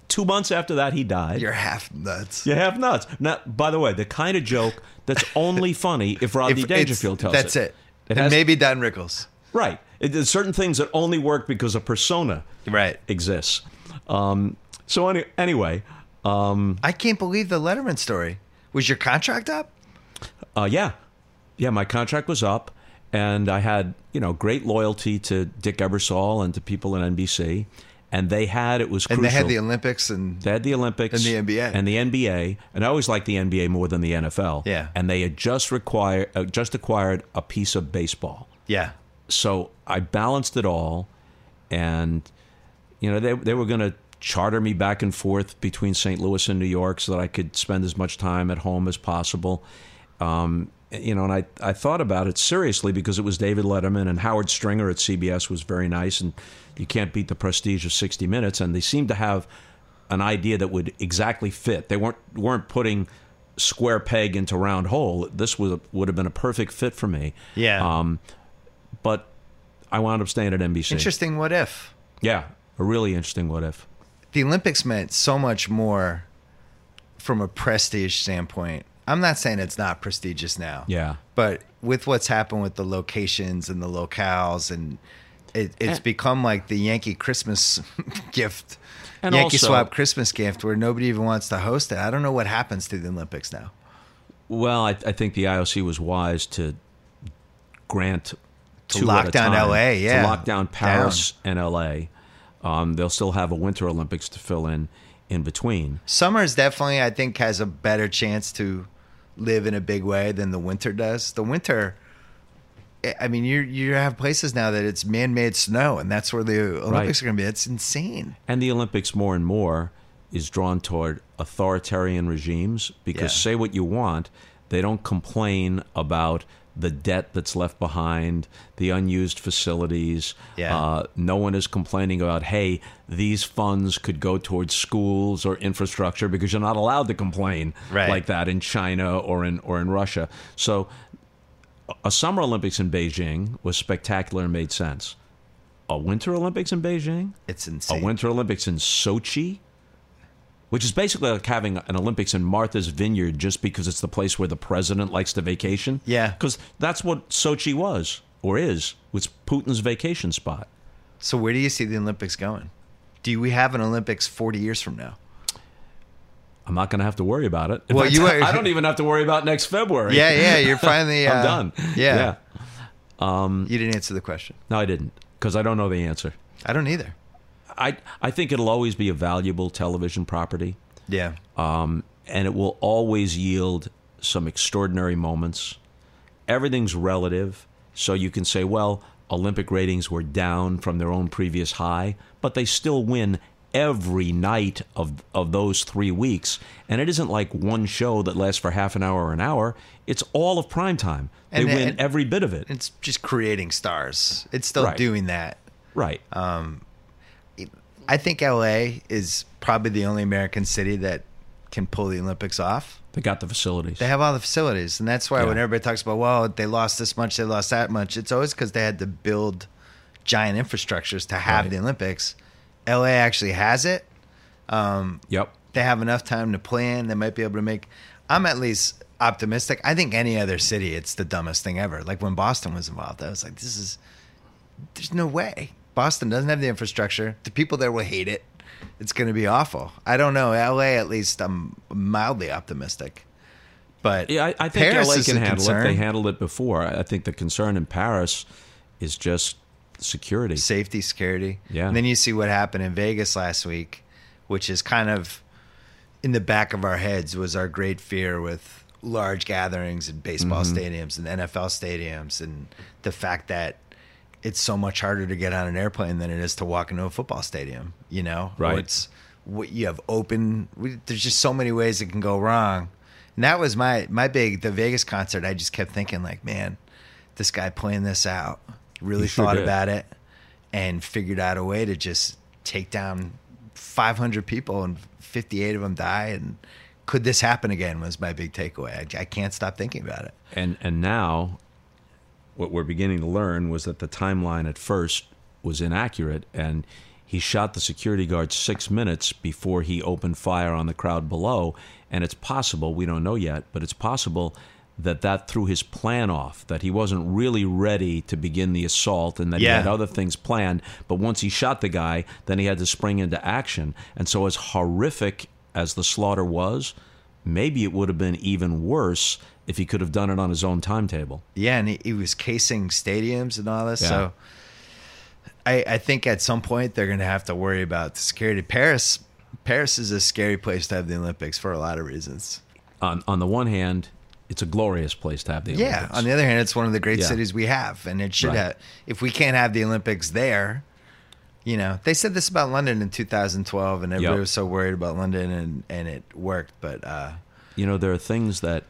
two months after that, he died. You're half nuts. You're half nuts. Now, by the way, the kind of joke that's (laughs) only funny if Rodney If Dangerfield tells That's it. it. It and maybe Don Rickles. Right. It, there's certain things that only work because a persona Right. exists. Um, so, any, anyway, um, I can't believe the Letterman story. Was your contract up? Uh, yeah, yeah. My contract was up, and I had you know great loyalty to Dick Ebersol and to people at NBC, and they had it was And they had the Olympics and They had the Olympics And the NBA. and the NBA, and I always liked the NBA more than the NFL. Yeah. and they had just required uh, just acquired a piece of baseball, yeah. so I balanced it all, and you know they they were going to charter me back and forth between St. Louis and New York so that I could spend as much time at home as possible. Um, you know, and I I thought about it seriously because it was David Letterman and Howard Stringer at CBS was very nice, and you can't beat the prestige of 60 Minutes, and they seemed to have an idea that would exactly fit. They weren't weren't putting square peg into round hole. This was would have been a perfect fit for me. Yeah. Um, but I wound up staying at NBC. Interesting what if. Yeah, a really interesting what if. The Olympics meant so much more from a prestige standpoint. I'm not saying it's not prestigious now. Yeah. But with what's happened with the locations and the locales and it, it's And- become like the Yankee Christmas (laughs) gift. And Yankee also- swap Christmas gift where nobody even wants to host it. I don't know what happens to the Olympics now. Well, I, I think the IOC was wise to grant To two lock at a down time. LA, yeah. to lock down Paris and LA. Um, they'll still have a Winter Olympics to fill in in between. Summer's definitely, I think, has a better chance to live in a big way than the winter does. The winter, I- mean, you you have places now that it's man-made snow, and that's where the Olympics Right. are going to be. It's insane. And the Olympics more and more is drawn toward authoritarian regimes because Yeah. say what you want, they don't complain about the debt that's left behind, the unused facilities. Yeah. Uh, no one is complaining about, hey, these funds could go towards schools or infrastructure because you're not allowed to complain Right. like that in China or in or in Russia. So a summer Olympics in Beijing was spectacular and made sense. A winter Olympics in Beijing? It's insane. a. Winter Olympics in Sochi, which is basically like having an Olympics in Martha's Vineyard just because it's the place where the president likes to vacation. Yeah. Because that's what Sochi was or is. It's Putin's vacation spot. So where do you see the Olympics going? Do we have an Olympics 40 years from now? I'm not going to have to worry about it. In Well, fact, you are- (laughs) I don't even have to worry about next February. Yeah, yeah, you're finally. (laughs) I'm uh, done. Yeah. yeah. You didn't answer the question. No, I didn't because I don't know the answer. I don't either. I I think it'll always be a valuable television property. Yeah. um, and it will always yield some extraordinary moments. Everything's relative, so you can say, well, Olympic ratings were down from their own previous high, but they still win every night of of those three weeks. And it isn't like one show that lasts for half an hour or an hour. It's all of prime time. They And- win and- every bit of it. It's just creating stars. It's still Right. doing that. Right. I think LA is probably the only American city that can pull the Olympics off. they got the facilities. They have all the facilities, and that's why Yeah. when everybody talks about, well, they lost this much, they lost that much, it's always because they had to build giant infrastructures to have Right. the Olympics. LA actually has it. Um, yep. They have enough time to plan. They might be able to make. I'm at least optimistic. I think any other city, it's the dumbest thing ever. Like when Boston was involved, I was like, this is. There's no way. Boston doesn't have the infrastructure. The people there will hate it. It's going to be awful. I don't know. LA, at least, I'm mildly optimistic. But Yeah, I, I think Paris LA can handle concern. it. They handled it before. I think the concern in Paris is just security. safety, security. Yeah. And then you see what happened in Vegas last week, which is kind of in the back of our heads was our great fear with large gatherings and baseball Mm-hmm. stadiums and NFL stadiums and the fact that it's so much harder to get on an airplane than it is to walk into a football stadium, you know? Or Right. It's what you have open we, there's just so many ways it can go wrong. And that was my my big the Vegas concert. I just kept thinking like, man, this guy playing this out really sure thought did. about it and figured out a way to just take down 500 people and 58 of them die and could this happen again was my big takeaway I, I can't stop thinking about it And and now, what we're beginning to learn was that the timeline at first was inaccurate, and he shot the security guard six minutes before he opened fire on the crowd below. And it's possible we don't know yet, but it's possible that that threw his plan off. That he wasn't really ready to begin the assault, and that he had other things planned. But once he shot the guy, then he had to spring into action. And so, as horrific as the slaughter was, maybe it would have been even worse if he could have done it on his own timetable. yeah and he, he was casing stadiums and all this Yeah. so I, I think at some point they're going to have to worry about the security paris paris is a scary place to have the olympics for a lot of reasons On on the one hand, it's a glorious place to have the Olympics. yeah on the other hand it's one of the great Yeah. cities we have and it should Right. have if we can't have the olympics there you know they said this about london in 2012 and everybody Yep. was so worried about london and and it worked but uh you know, there are things that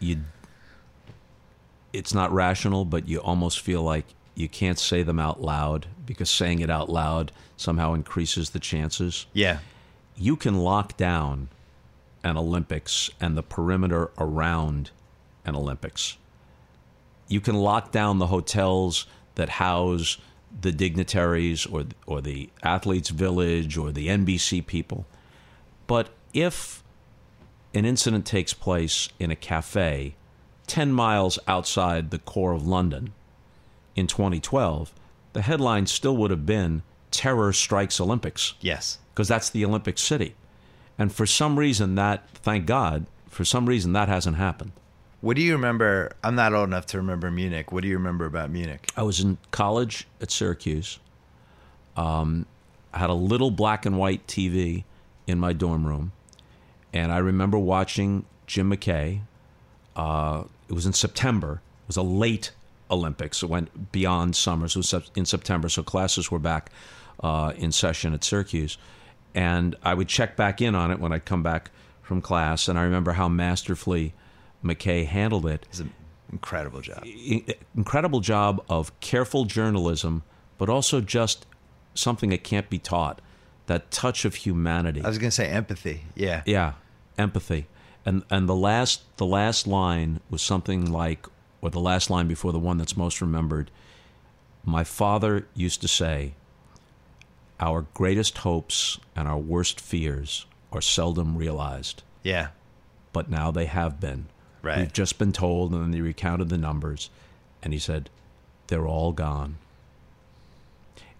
you. It's not rational, but you almost feel like you can't say them out loud because saying it out loud somehow increases the chances. yeah you can lock down an Olympics and the perimeter around an Olympics. You can lock down the hotels that house the dignitaries or or the athletes village or the NBC people. But if an incident takes place in a cafe 10 miles outside the core of London in 2012, the headline still would have been Terror Strikes Olympics yes because that's the Olympic city. And for some reason, that, thank God, for some reason, that hasn't happened. what do you remember i'm not old enough to remember munich what do you remember about munich I was in college at Syracuse. Um, I had a little black and white TV in my dorm room. And I remember watching Jim McKay. Uh, it was in September. It was a late Olympics. It went beyond summers. It was in September, so classes were back uh, in session at Syracuse. And I would check back in on it when I'd come back from class. And I remember how masterfully McKay handled it it's an incredible job incredible job of careful journalism, but also just something that can't be taught. That touch of humanity. i was going to say empathy yeah yeah, empathy. And and the last the last line was something like or the last line before the one that's most remembered. My father used to say, our greatest hopes and our worst fears are seldom realized yeah but now they have been. Right. We've just been told, and then he recounted the numbers, and he said, they're all gone.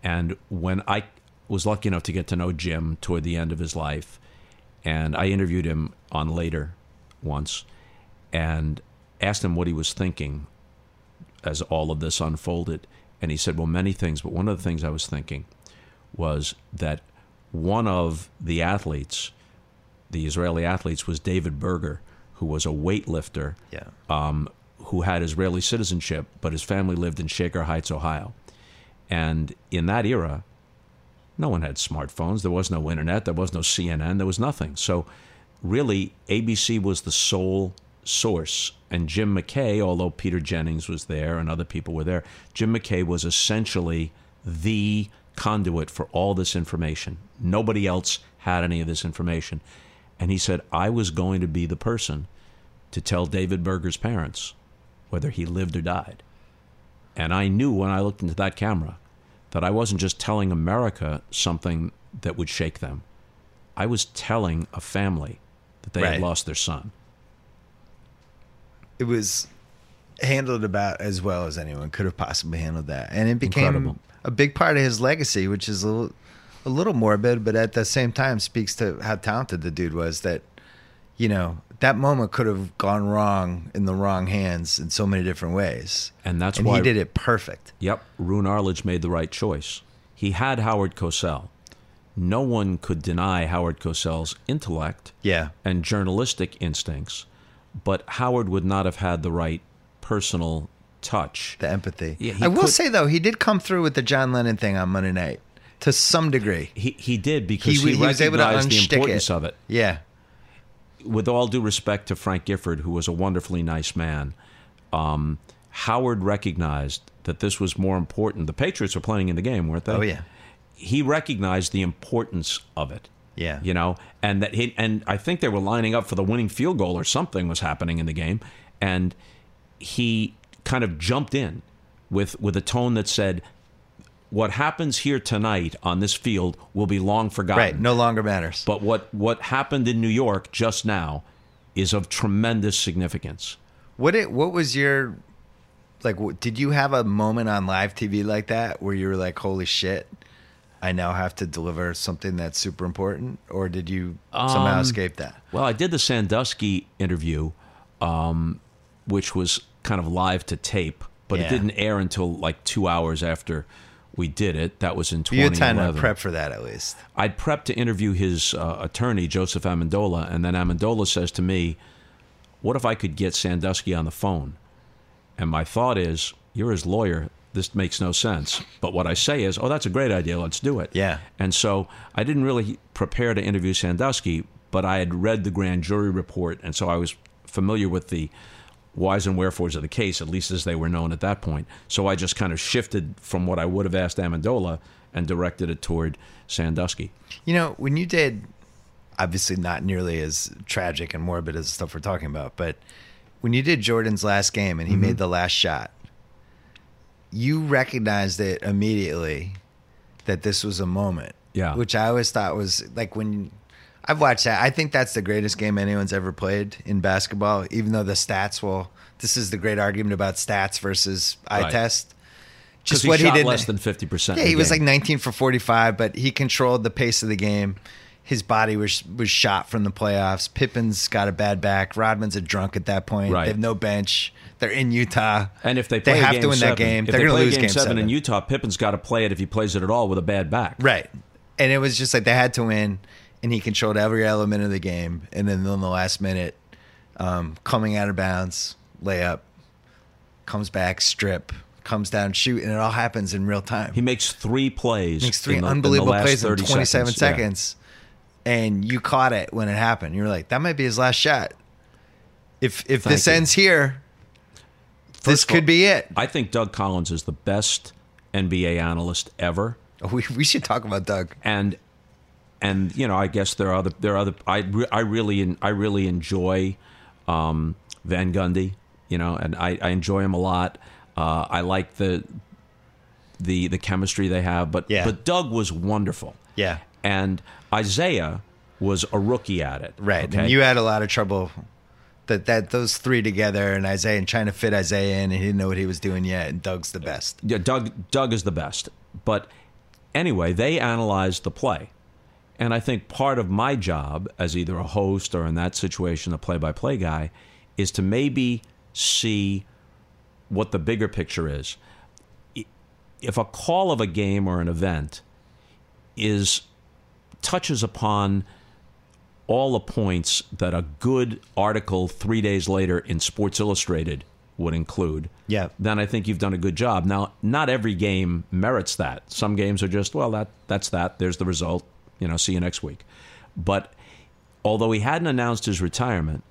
And when I was lucky enough to get to know Jim toward the end of his life, and I interviewed him on later once, and asked him what he was thinking as all of this unfolded. And he said, Well, many things, but one of the things I was thinking was that one of the athletes, the Israeli athletes, was David Berger, who was a weightlifter yeah um, who had Israeli citizenship, but his family lived in Shaker Heights, Ohio. And in that era, no one had smartphones. There was no internet. There was no CNN. There was nothing. So, really, ABC was the sole source. And Jim McKay, although Peter Jennings was there and other people were there, Jim McKay was essentially the conduit for all this information. Nobody else had any of this information. And he said, I was going to be the person to tell David Berger's parents whether he lived or died. And I knew when I looked into that camera that I wasn't just telling America something that would shake them. I was telling a family that they Right. had lost their son. it was handled about as well as anyone could have possibly handled that, and it became Incredible. a big part of his legacy, which is a little, a little morbid, but at the same time speaks to how talented the dude was. That you know that moment could have gone wrong in the wrong hands in so many different ways, And that's and why he did it perfect. Yep, Roone Arledge made the right choice. He had Howard Cosell. No one could deny Howard Cosell's intellect Yeah, and journalistic instincts, but Howard would not have had the right personal touch. the empathy. Yeah, I will could- say though, he did come through with the John Lennon thing on Monday night to some degree. He he did because He, he, he was able to the unstick importance it. of it. Yeah, with all due respect to Frank Gifford, who was a wonderfully nice man, um, Howard recognized that this was more important. The Patriots were playing in the game, weren't they? Oh, yeah. He recognized the importance of it. Yeah. You know, and that he and I think they were lining up for the winning field goal or something was happening in the game, and he kind of jumped in with with a tone that said, "What happens here tonight on this field will be long forgotten." right. No longer matters. But what what happened in New York just now is of tremendous significance. What it? What was your like? What, did you have a moment on live TV like that where you were like, "Holy shit, I now have to deliver something that's super important," or did you somehow Um, escape that? Well, I did the Sandusky interview, um, which was kind of live to tape, but Yeah. it didn't air until like two hours after we did it. That was in 2011. You had time to prep for that at least. I'd prepped to interview his uh, attorney, Joseph Amendola, and then Amendola says to me, What if I could get Sandusky on the phone? And my thought is, You're his lawyer. This makes no sense. But what I say is, Oh, that's a great idea. Let's do it. Yeah. And so I didn't really prepare to interview Sandusky, but I had read the grand jury report, and so I was familiar with the whys and wherefores of the case, at least as they were known at that point. So I just kind of shifted from what I would have asked Amendola and directed it toward Sandusky. You know, when you did, obviously not nearly as tragic and morbid as the stuff we're talking about, but when you did Jordan's last game and he Mm-hmm. made the last shot, you recognized it immediately that this was a moment. Yeah. Which I always thought was like when I've watched that, I think that's the greatest game anyone's ever played in basketball, even though the stats will. This is the great argument about stats versus eye Right. test. Just he what he did less than 50%. yeah, he the was like 19 for 45, but he controlled the pace of the game. His body was was shot from the playoffs. Pippen's got a bad back. Rodman's a drunk at that point. Right. They have no bench. They're in Utah. And if they they have game to win seven, that game, they're they going to lose game, game seven, seven. in Utah, Pippen's got to play it if he plays it at all with a bad back. Right. And it was just like they had to win, and he controlled every element of the game. And then in the last minute, um, coming out of bounds, layup, comes back, strip, comes down, shoot, and it all happens in real time. He makes three plays. makes three in the- in unbelievable last plays in 27 seconds. Yeah. and you caught it when it happened. You were like, that might be his last shot. If if Thank this you. ends here, this of all, could be it. I think Doug Collins is the best NBA analyst ever. (laughs) We we should talk about Doug. and and you know I guess there are other there are other I re, I really I really enjoy um, Van Gundy you know and I, I enjoy him a lot uh, I like the the the chemistry they have but Yeah. but Doug was wonderful Yeah, and Isiah was a rookie at it right. okay? And you had a lot of trouble that that those three together and Isiah and trying to fit Isiah in, and he didn't know what he was doing yet. And Doug's the best. Yeah, Doug Doug is the best. But anyway, they analyzed the play. And I think part of my job as either a host or in that situation a play-by-play guy is to maybe see what the bigger picture is. If a call of a game or an event is touches upon all the points that a good article 3 days later in Sports Illustrated would include, Yeah. then I think you've done a good job. Now, not every game merits that. Some games are just, well, that that's that. There's the result. You know, see you next week. But although he hadn't announced his retirement,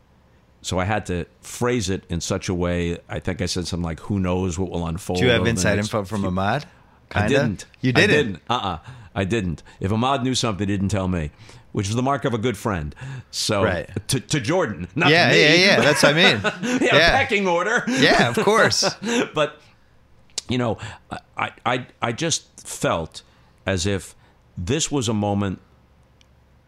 so I had to phrase it in such a way. I think I said something like, "Who knows what will unfold." Do you have inside info from Ahmad? I Kinda? didn't. You didn't. I didn't. Uh-uh. I didn't. If Ahmad knew something, he didn't tell me, which is the mark of a good friend. So Right. to, to Jordan, not Yeah, to me. yeah, yeah. That's what I mean. (laughs) yeah, yeah. pecking order. Yeah, of course. (laughs) but you know, I, I I just felt as if this was a moment,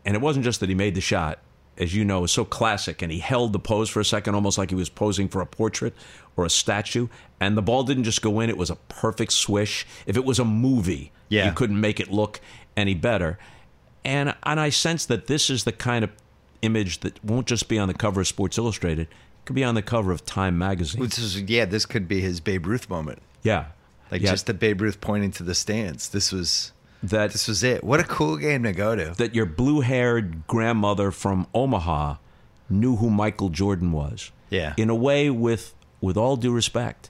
and it wasn't just that he made the shot, as you know, is so classic, and he held the pose for a second, almost like he was posing for a portrait or a statue, and the ball didn't just go in; it was a perfect swish. If it was a movie, Yeah. you couldn't make it look any better. And and I sense that this is the kind of image that won't just be on the cover of Sports Illustrated; it could be on the cover of Time magazine. Which is, yeah, this could be his Babe Ruth moment. Yeah. Like Yeah. just the Babe Ruth pointing to the stands. This was that this was it. What a cool game to go to. that your blue-haired grandmother from Omaha knew who Michael Jordan was. Yeah. In a way with with all due respect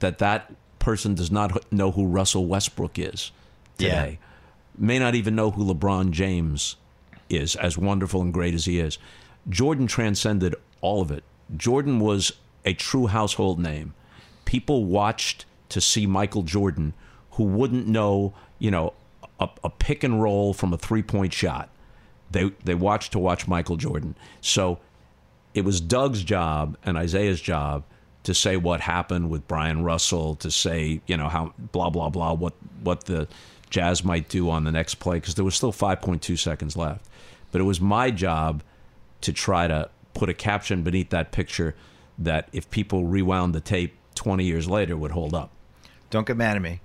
that that person does not know who Russell Westbrook is today. May not even know who LeBron James is as wonderful and great as he is. Jordan transcended all of it. Jordan was a true household name. People watched to see Michael Jordan who wouldn't know, you know, a, a pick and roll from a three point shot. They they watched to watch Michael Jordan. So it was Doug's job and Isiah's job to say what happened with Bryon Russell, to say, you know, how blah blah blah what what the Jazz might do on the next play because there was still 5.2 seconds left. But it was my job to try to put a caption beneath that picture that if people rewound the tape 20 years later would hold up. Don't get mad at me.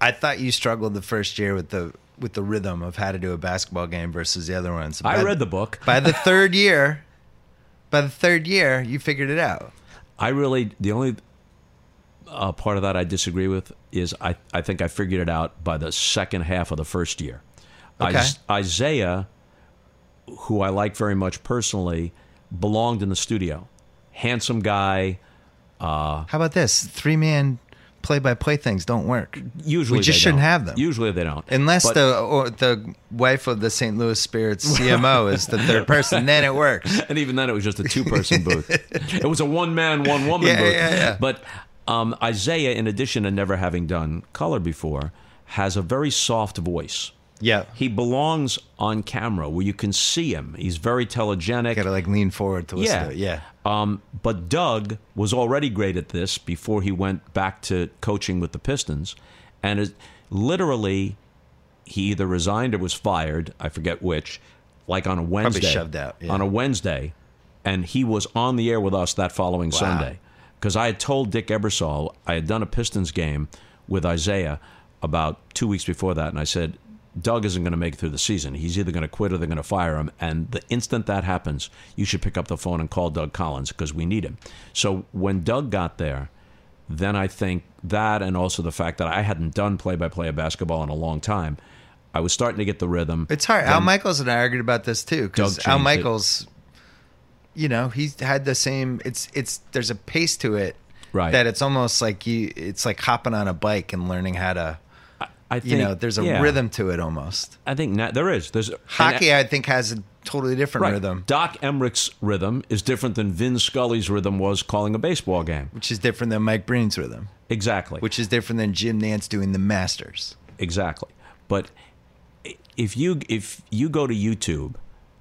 I thought you struggled the first year with the with the rhythm of how to do a basketball game versus the other ones. I read the book. By the third year, by the third year, you figured it out. I really the only uh, part of that I disagree with is I, I think I figured it out by the second half of the first year. Okay. Is- Isiah, who I like very much personally, belonged in the studio. Handsome guy. How about this? Three man play by play things don't work. Usually we just they shouldn't don't. have them. Usually they don't. Unless But- the or the wife of the St. Louis Spirits (laughs) CMO is the third person, then it works. (laughs) and even then it was just a two person booth. (laughs) It was a one man, one woman Yeah, booth. yeah, yeah. But um, Isiah, in addition to never having done color before, has a very soft voice. Yeah, He belongs on camera where you can see him. He's very telegenic. got to like lean forward to listen yeah. to it. Yeah, Um, but Doug was already great at this before he went back to coaching with the Pistons. And it, literally, he either resigned or was fired. I forget which. Like on a Wednesday. Probably shoved out, yeah. On a Wednesday. And he was on the air with us that following Sunday. Because I had told Dick Ebersol, I had done a Pistons game with Isiah about two weeks before that. And I said, Doug isn't going to make it through the season. He's either going to quit or they're going to fire him. And the instant that happens, you should pick up the phone and call Doug Collins because we need him. So when Doug got there, then I think that and also the fact that I hadn't done play by play of basketball in a long time, I was starting to get the rhythm. it's hard. Al Michaels and I argued about this too because Al changed it. Michaels, you know, he's had the same. It's it's there's a pace to it, Right. That it's almost like you. It's like hopping on a bike and learning how to. I think, You know, there's a yeah. rhythm to it almost. I think na- there is. There's Hockey, and- I think, has a totally different right. rhythm, Doc Emrick's rhythm is different than Vin Scully's rhythm was calling a baseball game. which is different than Mike Breen's rhythm, Exactly. which is different than Jim Nantz doing the Masters. Exactly. But if you if you go to YouTube,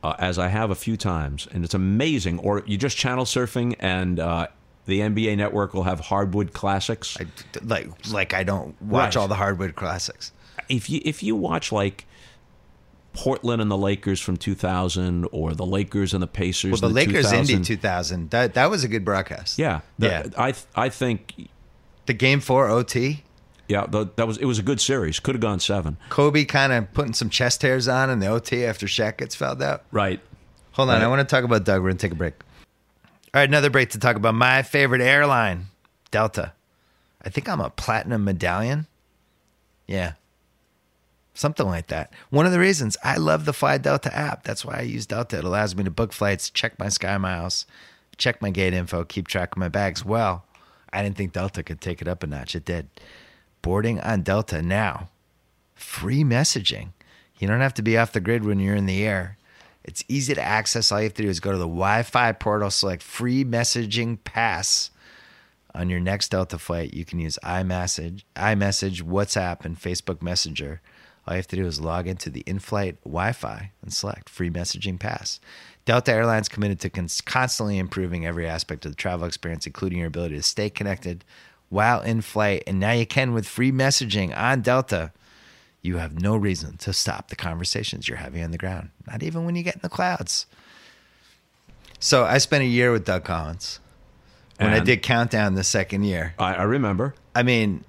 uh, as I have a few times, and it's amazing, or you just channel surfing, and uh, the NBA Network will have Hardwood Classics. I, like, like I don't watch Right. all the hardwood classics. if you if you watch like Portland and the Lakers from 2000, or the Lakers and the Pacers, Well, the in Lakers 2000, Indy 2000. That that was a good broadcast. Yeah, the- yeah. I I think The game four OT. yeah the, that was it was a good series. Could have gone seven. Kobe kind of putting some chest hairs on in the OT after Shaq gets fouled out. Right. Hold on, Right. I want to talk about Doug. We're gonna take a break. All right, another break to talk about my favorite airline, Delta. I think I'm a platinum medallion. Yeah, something like that. One of the reasons I love the Fly Delta app. That's why I use Delta. It allows me to book flights, check my sky miles, check my gate info, keep track of my bags. Well, I didn't think Delta could take it up a notch. It did. Boarding on Delta now, free messaging. You don't have to be off the grid when you're in the air. It's easy to access. All you have to do is go to the Wi Fi portal, select free messaging pass. On your next Delta flight, you can use iMessage, iMessage, WhatsApp, and Facebook Messenger. All you have to do is log into the in flight Wi Fi and select free messaging pass. Delta Airlines committed to cons- constantly improving every aspect of the travel experience, including your ability to stay connected while in flight. And now you can with free messaging on Delta. You have no reason to stop the conversations you're having on the ground, not even when you get in the clouds. So I spent a year with Doug Collins when I did Countdown the second year. I, I remember. I mean,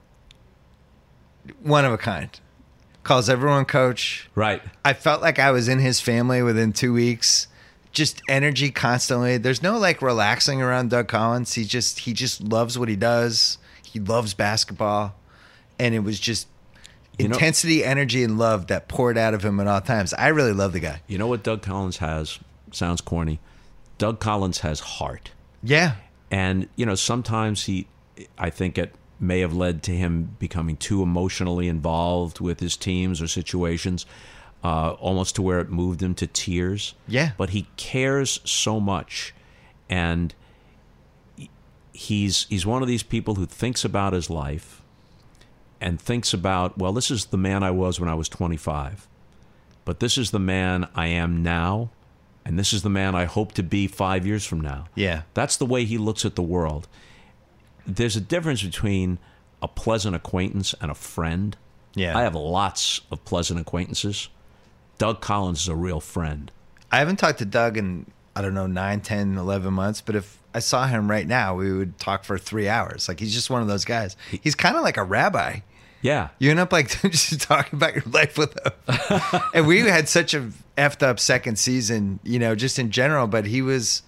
one of a kind. Calls everyone coach. Right. I felt like I was in his family within two weeks. Just energy constantly. There's no like relaxing around Doug Collins. He just he just loves what he does. He loves basketball, and it was just You know- intensity, energy, and love that poured out of him at all times. I really love the guy. You know what Doug Collins has? Sounds corny. Doug Collins has heart. Yeah, And, you know, sometimes he, I think it may have led to him becoming too emotionally involved with his teams or situations, uh, almost to where it moved him to tears. Yeah. But he cares so much. And he's, he's one of these people who thinks about his life and thinks about, well, this is the man I was when I was 25, but this is the man I am now. And this is the man I hope to be five years from now. yeah, That's the way he looks at the world. There's a difference between a pleasant acquaintance and a friend. yeah. I have lots of pleasant acquaintances. Doug Collins is a real friend. I haven't talked to Doug in, I don't know, 9, 10, 11 months, but if I saw him right now, we would talk for three hours. Like, he's just one of those guys. He's kind of like a rabbi. Yeah. You end up like (laughs) just talking about your life with him. (laughs) and we had such a effed up second season, you know, just in general, but he was,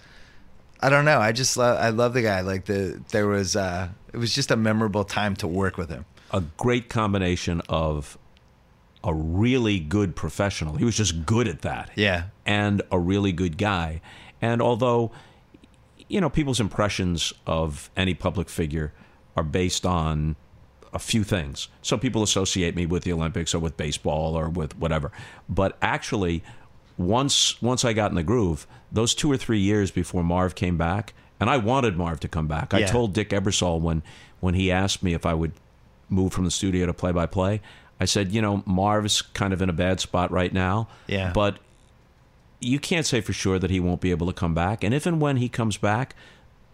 I don't know. I just love, I love the guy. Like, the, there was, uh, it was just a memorable time to work with him. A great combination of a really good professional. He was just good at that. Yeah. and a really good guy. And although, you know, people's impressions of any public figure are based on a few things. Some people associate me with the Olympics or with baseball or with whatever. But actually, once once I got in the groove, those two or three years before Marv came back, and I wanted Marv to come back. I told Dick Ebersol when when he asked me if I would move from the studio to play by play, I said, you know, Marv's kind of in a bad spot right now. Yeah. But you can't say for sure that he won't be able to come back. And if and when he comes back,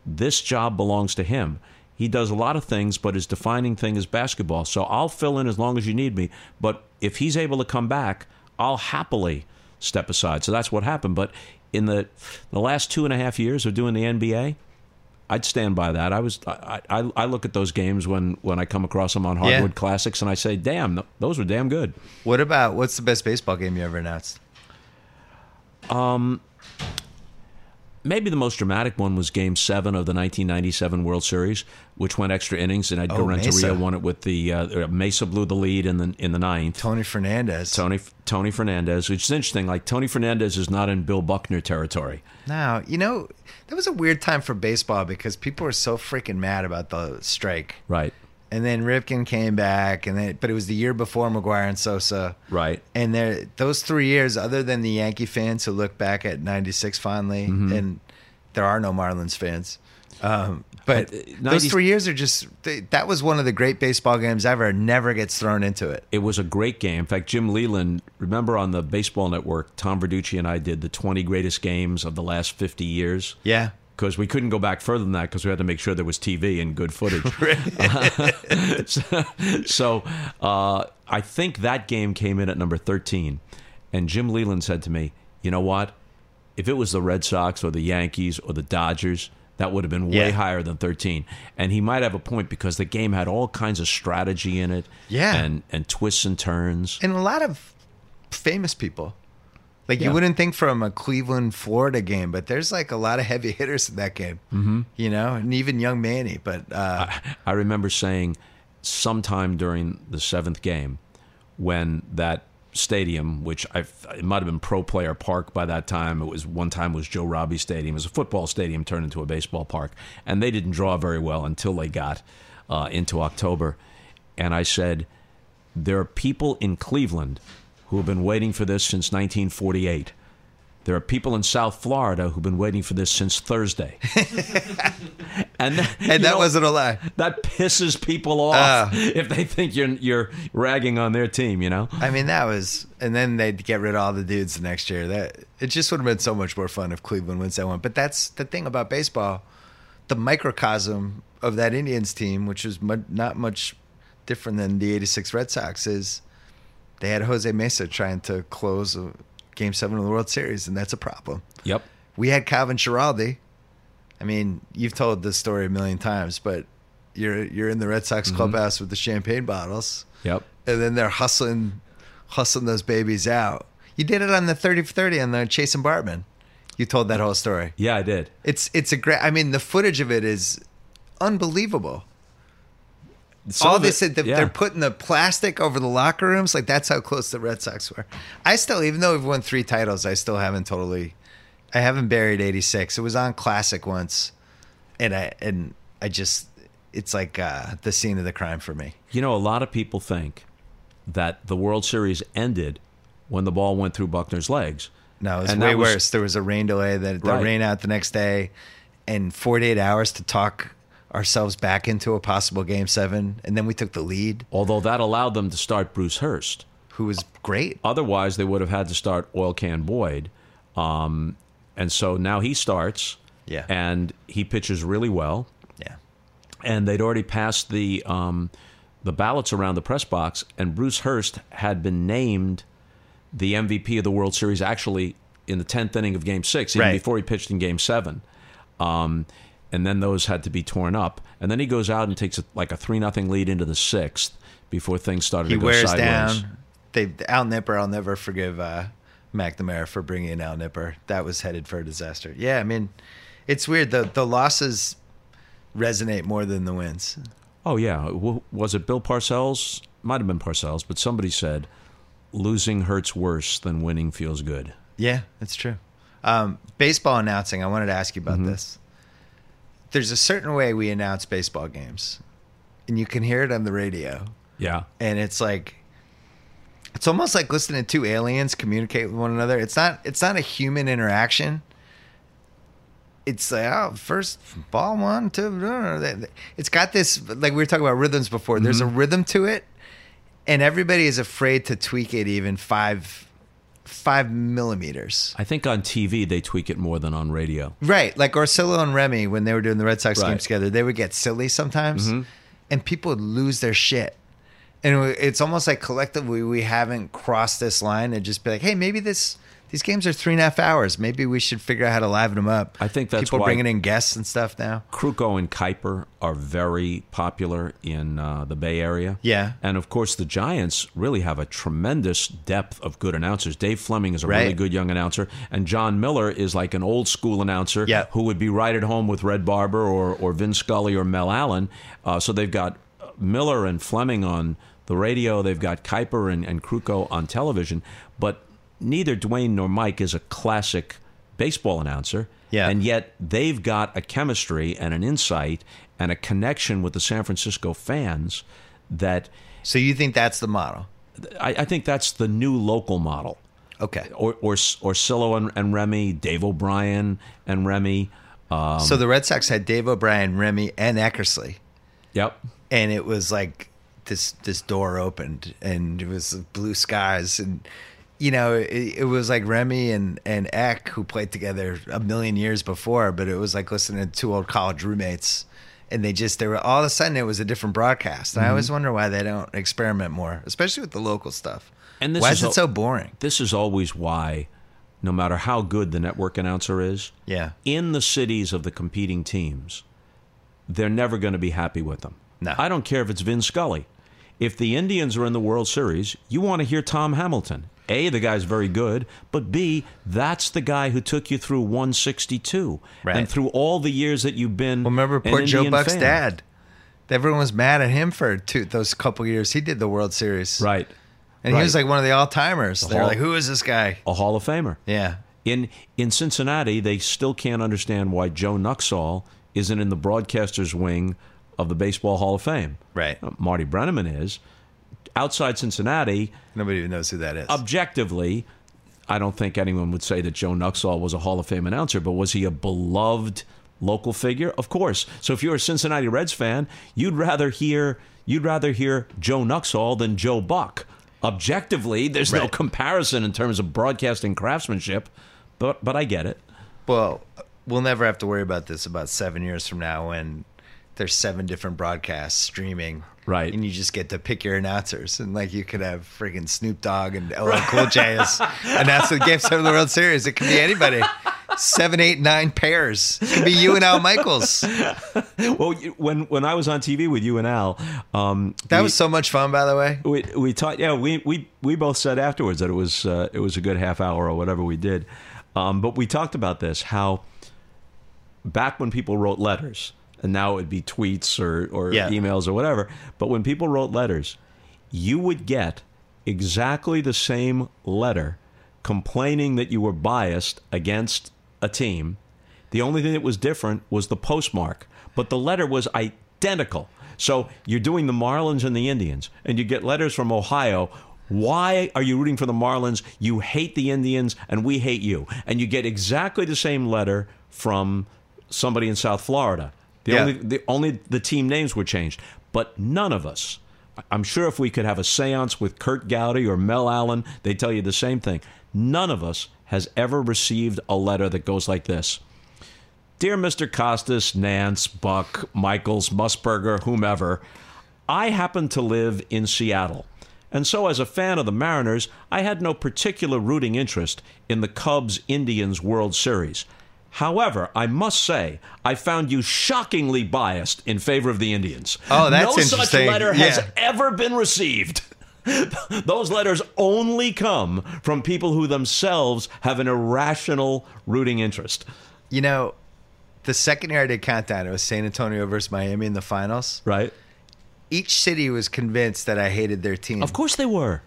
this job belongs to him. He does a lot of things, but his defining thing is basketball. So I'll fill in as long as you need me. But if he's able to come back, I'll happily step aside. So that's what happened. But in the the last two and a half years of doing the NBA, I'd stand by that. I was I, I, I look at those games when when I come across them on Yeah. Hardwood Classics, and I say, "Damn, those were damn good." What about, what's the best baseball game you ever announced? Maybe the most dramatic one was Game Seven of the 1997 World Series, which went extra innings, and Edgar Oh. Renteria won it with the uh, Mesa blew the lead in the in the ninth. Tony Fernandez. Tony Tony Fernandez, which is interesting. Like Tony Fernandez is not in Bill Buckner territory. Now, you know, that was a weird time for baseball because people were so freaking mad about the strike. Right. And then Ripken came back, and then but it was the year before McGwire and Sosa. Right. And there, those three years, other than the Yankee fans who look back at '96 fondly, Mm-hmm. and there are no Marlins fans, um, but uh, those three years are just they, that was one of the great baseball games ever. Never gets thrown into it. It was a great game. In fact, Jim Leyland, remember on the Baseball Network, Tom Verducci and I did the 20 greatest games of the last 50 years. Yeah, because we couldn't go back further than that because we had to make sure there was TV and good footage. (laughs) (laughs) so so, uh, I think that game came in at number 13. And Jim Leyland said to me, You know what? If it was the Red Sox or the Yankees or the Dodgers, that would have been way Yeah. higher than 13. And he might have a point because the game had all kinds of strategy in it. Yeah. And, and twists and turns. and a lot of famous people. Like Yeah. you wouldn't think from a Cleveland Florida game, but there's like a lot of heavy (laughs) hitters in that game. Mm-hmm. You know, and even young Manny. But uh, I remember saying sometime during the seventh game when that stadium, which I it might have been Pro Player Park by that time. It was one time was Joe Robbie Stadium. It was a football stadium turned into a baseball park, and they didn't draw very well until they got uh, into October. And I said, there are people in Cleveland who have been waiting for this since 1948. There are people in South Florida who've been waiting for this since Thursday. (laughs) and that, And that wasn't a lie. that pisses people off Ah. if they think you're you're ragging on their team, you know? I mean, that was, and then they'd get rid of all the dudes the next year. That it just would have been so much more fun if Cleveland wins that one. But that's the thing about baseball, the microcosm of that Indians team, which is mu- not much different than the '86 Red Sox, is they had Jose Mesa trying to close a Game Seven of the World Series, and that's a problem. Yep. We had Calvin Schiraldi. I mean, you've told this story a million times, but you're you're in the Red Sox mm-hmm. clubhouse with the champagne bottles Yep. and then they're hustling, hustling those babies out. You did it on the thirty for thirty on the Chase and Bartman. You told that whole story. Yeah, I did. It's it's a great. I mean, the footage of it is unbelievable. Some All this, it- they're, yeah. they're putting the plastic over the locker rooms. Like that's how close the Red Sox were. I still, even though we've won three titles, I still haven't totally. I haven't buried '86. It was on Classic once, and I and I just, it's like uh, the scene of the crime for me. You know, a lot of people think that the World Series ended when the ball went through Buckner's legs. No, it was And way was- worse. There was a rain delay that the Right. rain out the next day, and 48 hours to talk ourselves back into a possible game seven, and then we took the lead, Although that allowed them to start Bruce Hurst. who was great. Otherwise, they would have had to start Oil Can Boyd. Um, and so now he starts. Yeah. And he pitches really well. Yeah, and they'd already passed the um, the ballots around the press box, and Bruce Hurst had been named the MVP of the World Series actually in the tenth inning of Game Six, even Right. before he pitched in Game Seven. Um, and then those had to be torn up, and then he goes out and takes a, like a three nothing lead into the sixth before things started he to go wears sideways. down. They Al Nipper. I'll never forgive uh, McNamara for bringing in Al Nipper. That was headed for a disaster. Yeah, I mean, it's weird. The the losses resonate more than the wins. Oh yeah, was it Bill Parcells? Might have been Parcells, but somebody said losing hurts worse than winning feels good. Yeah, that's true. Um, baseball announcing. I wanted to ask you about Mm-hmm. this. There's a certain way we announce baseball games, and you can hear it on the radio, Yeah. and it's like it's almost like listening to two aliens communicate with one another. It's not. It's not a human interaction. It's like oh, first ball one, two. It's got this like we were talking about rhythms before. There's a Mm-hmm. rhythm to it, and everybody is afraid to tweak it even five five millimeters. I think on TV they tweak it more than on radio. Right, like Orsillo and Remy when they were doing the Red Sox Right. games together, they would get silly sometimes, mm-hmm. and people would lose their shit. And it's almost like collectively we haven't crossed this line and just be like, hey, maybe this these games are three and a half hours. Maybe we should figure out how to liven them up. I think that's people why- bringing in guests and stuff now. Krukow and Kuiper are very popular in uh, the Bay Area. Yeah. And of course, the Giants really have a tremendous depth of good announcers. Dave Fleming is a really good young announcer, and Jon Miller is like an old school announcer Yeah. who would be right at home with Red Barber or, or Vin Scully or Mel Allen. Uh, so they've got Miller and Fleming on the radio, they've got Kuiper and, and Krukow on television, but neither Duane nor Mike is a classic baseball announcer. Yeah. And yet they've got a chemistry and an insight and a connection with the San Francisco fans that So you think that's the model? I, I think that's the new local model. Okay. Or or Orsillo and, and Remy, Dave O'Brien and Remy. Um, so the Red Sox had Dave O'Brien, Remy, and Eckersley. yep. and it was like this this door opened and it was blue skies and you know it, it was like Remy and and Eck who played together a million years before but it was like listening to two old college roommates and they just they were all of a sudden it was a different broadcast and I always mm-hmm. wonder why they don't experiment more especially with the local stuff And this why is is it al- so boring This is always why, no matter how good the network announcer is, yeah in the cities of the competing teams, they're never going to be happy with them. No. I don't care if it's Vin Scully. If the Indians are in the World Series, you want to hear Tom Hamilton. A, the guy's very good, but B, that's the guy who took you through 162 Right. and through all the years that you've been. well remember poor Joe Indian Buck's fan. dad everyone was mad at him for two, those couple years he did the World Series Right. And he was like one of the all timers. They're like, who is this guy? a Hall of Famer. Yeah. In in Cincinnati, they still can't understand why Joe Nuxhall isn't in the broadcasters wing of the Baseball Hall of Fame. Right. Uh, Marty Brennaman is. Outside Cincinnati, Nobody even knows who that is. objectively, I don't think anyone would say that Joe Nuxhall was a Hall of Fame announcer, but was he a beloved local figure? Of course. So if you're a Cincinnati Reds fan, you'd rather hear you'd rather hear Joe Nuxhall than Joe Buck. Objectively, there's no comparison in terms of broadcasting craftsmanship, but but I get it. Well, we'll never have to worry about this about seven years from now when there's seven different broadcasts streaming. Right. And you just get to pick your announcers. And like you could have freaking Snoop Dogg and LL Cool J as announce the game seven of the World Series. It could be anybody. Seven, eight, nine pairs. It could be you and Al Michaels. Well, when when I was on TV with you and Al, um, That we- was so much fun, by the way. we we talked. Yeah, we we we both said afterwards that it was uh, it was a good half hour or whatever we did. Um, but we talked about this how back when people wrote letters, and now it would be tweets or or Yeah. emails or whatever. But when people wrote letters, you would get exactly the same letter complaining that you were biased against a team. The only thing that was different was the postmark, but the letter was identical. So you're doing the Marlins and the Indians, and you get letters from Ohio. Why are you rooting for the Marlins? You hate the Indians, and we hate you. And you get exactly the same letter from somebody in South Florida. The Yeah. only the only the team names were changed, but none of us. I'm sure if we could have a séance with Curt Gowdy or Mel Allen, they tell you the same thing. None of us has ever received a letter that goes like this. Dear Mr. Costas, Nantz, Buck, Michaels, Musburger, whomever, I happen to live in Seattle. And so, as a fan of the Mariners, I had no particular rooting interest in the Cubs Indians World Series. However, I must say, I found you shockingly biased in favor of the Indians. Oh, that's no such interesting. letter has Yeah. ever been received. (laughs) Those letters only come from people who themselves have an irrational rooting interest. You know, the second year I did Countdown, it was San Antonio versus Miami in the finals. Right? Each city was convinced that I hated their team. Of course they were.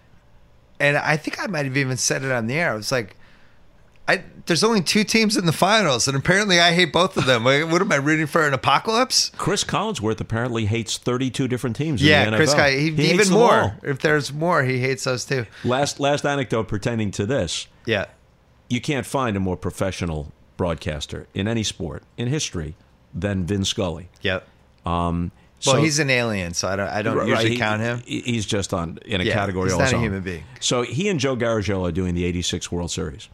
and I think I might have even said it on the air. I was like, I there's only two teams in the finals, and apparently I hate both of them. What am I rooting for? An apocalypse? Cris Collinsworth apparently hates 32 different teams. Yeah, in the Chris. Guy. He, hates even more. If there's more, he hates those too. Last last anecdote pertaining to this: Yeah, you can't find a more professional broadcaster in any sport in history than Vin Scully. yep. Um, Well, so- he's an alien, so I don't. I don't Right, usually he- count him. He's just on in a Yeah, category he's not a human being. So he and Joe Garagiola are doing the '86 World Series,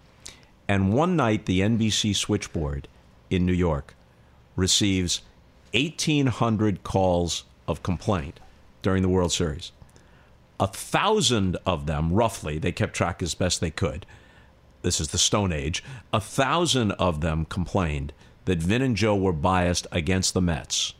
and one night the NBC switchboard in New York receives 1,800 calls of complaint during the World Series. A thousand of them, roughly, they kept track as best they could. This is the Stone Age. A thousand of them complained that Vin and Joe were biased against the Mets.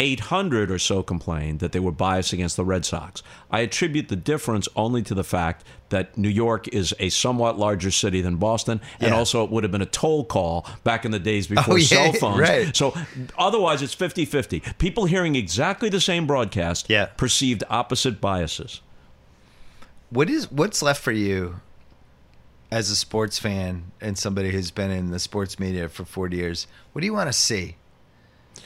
800 or so complained that they were biased against the Red Sox. I attribute the difference only to the fact that New York is a somewhat larger city than Boston, and also it would have been a toll call back in the days oh, before Oh, yeah, cell phones. right. So otherwise, it's 50 50. People hearing exactly the same broadcast Yeah. perceived opposite biases. What is what's left for you as a sports fan and somebody who's been in the sports media for 40 years? What do you want to see?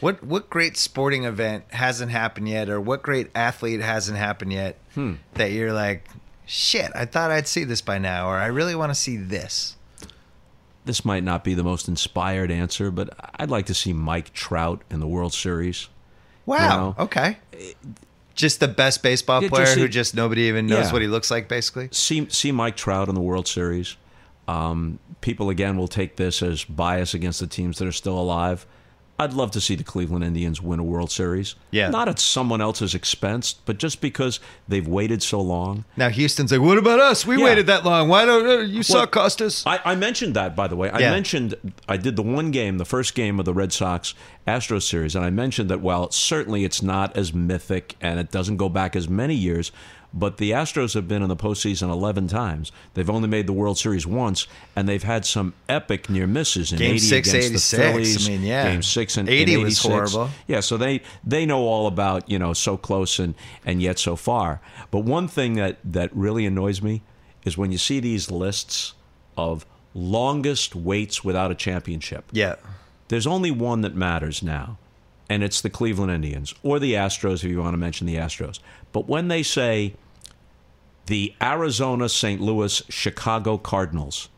What what great sporting event hasn't happened yet or what great athlete hasn't happened yet Hmm. that you're like, "Shit, I thought I'd see this by now or I really want to see this." This might not be the most inspired answer, but I'd like to see Mike Trout in the World Series. Wow. know, okay. Just the best baseball Yeah, just player see- who just nobody even knows Yeah. what he looks like basically. see see Mike Trout in the World Series. Um, people again will take this as bias against the teams that are still alive. I'd love to see the Cleveland Indians win a World Series. Yeah. Not at someone else's expense, but just because they've waited so long. Now Houston's like, "What about us? We Yeah. waited that long. Why don't uh, you Well, suck, Costas?" I, I mentioned that, by the way. I Yeah. mentioned I did the one game, the first game of the Red Sox Astros series, and I mentioned that while certainly it's not as mythic and it doesn't go back as many years, But the Astros have been in the postseason 11 times. They've only made the World Series once, and they've had some epic near misses in Game 80 six, against 86. the Phillies. I mean, yeah. Game six and 80 in was horrible. Yeah, so they they know all about you know so close and and yet so far. But one thing that that really annoys me is when you see these lists of longest waits without a championship. Yeah. There's only one that matters now, and it's the Cleveland Indians or the Astros, if you want to mention the Astros. But when they say the Arizona, St. Louis, Chicago Cardinals,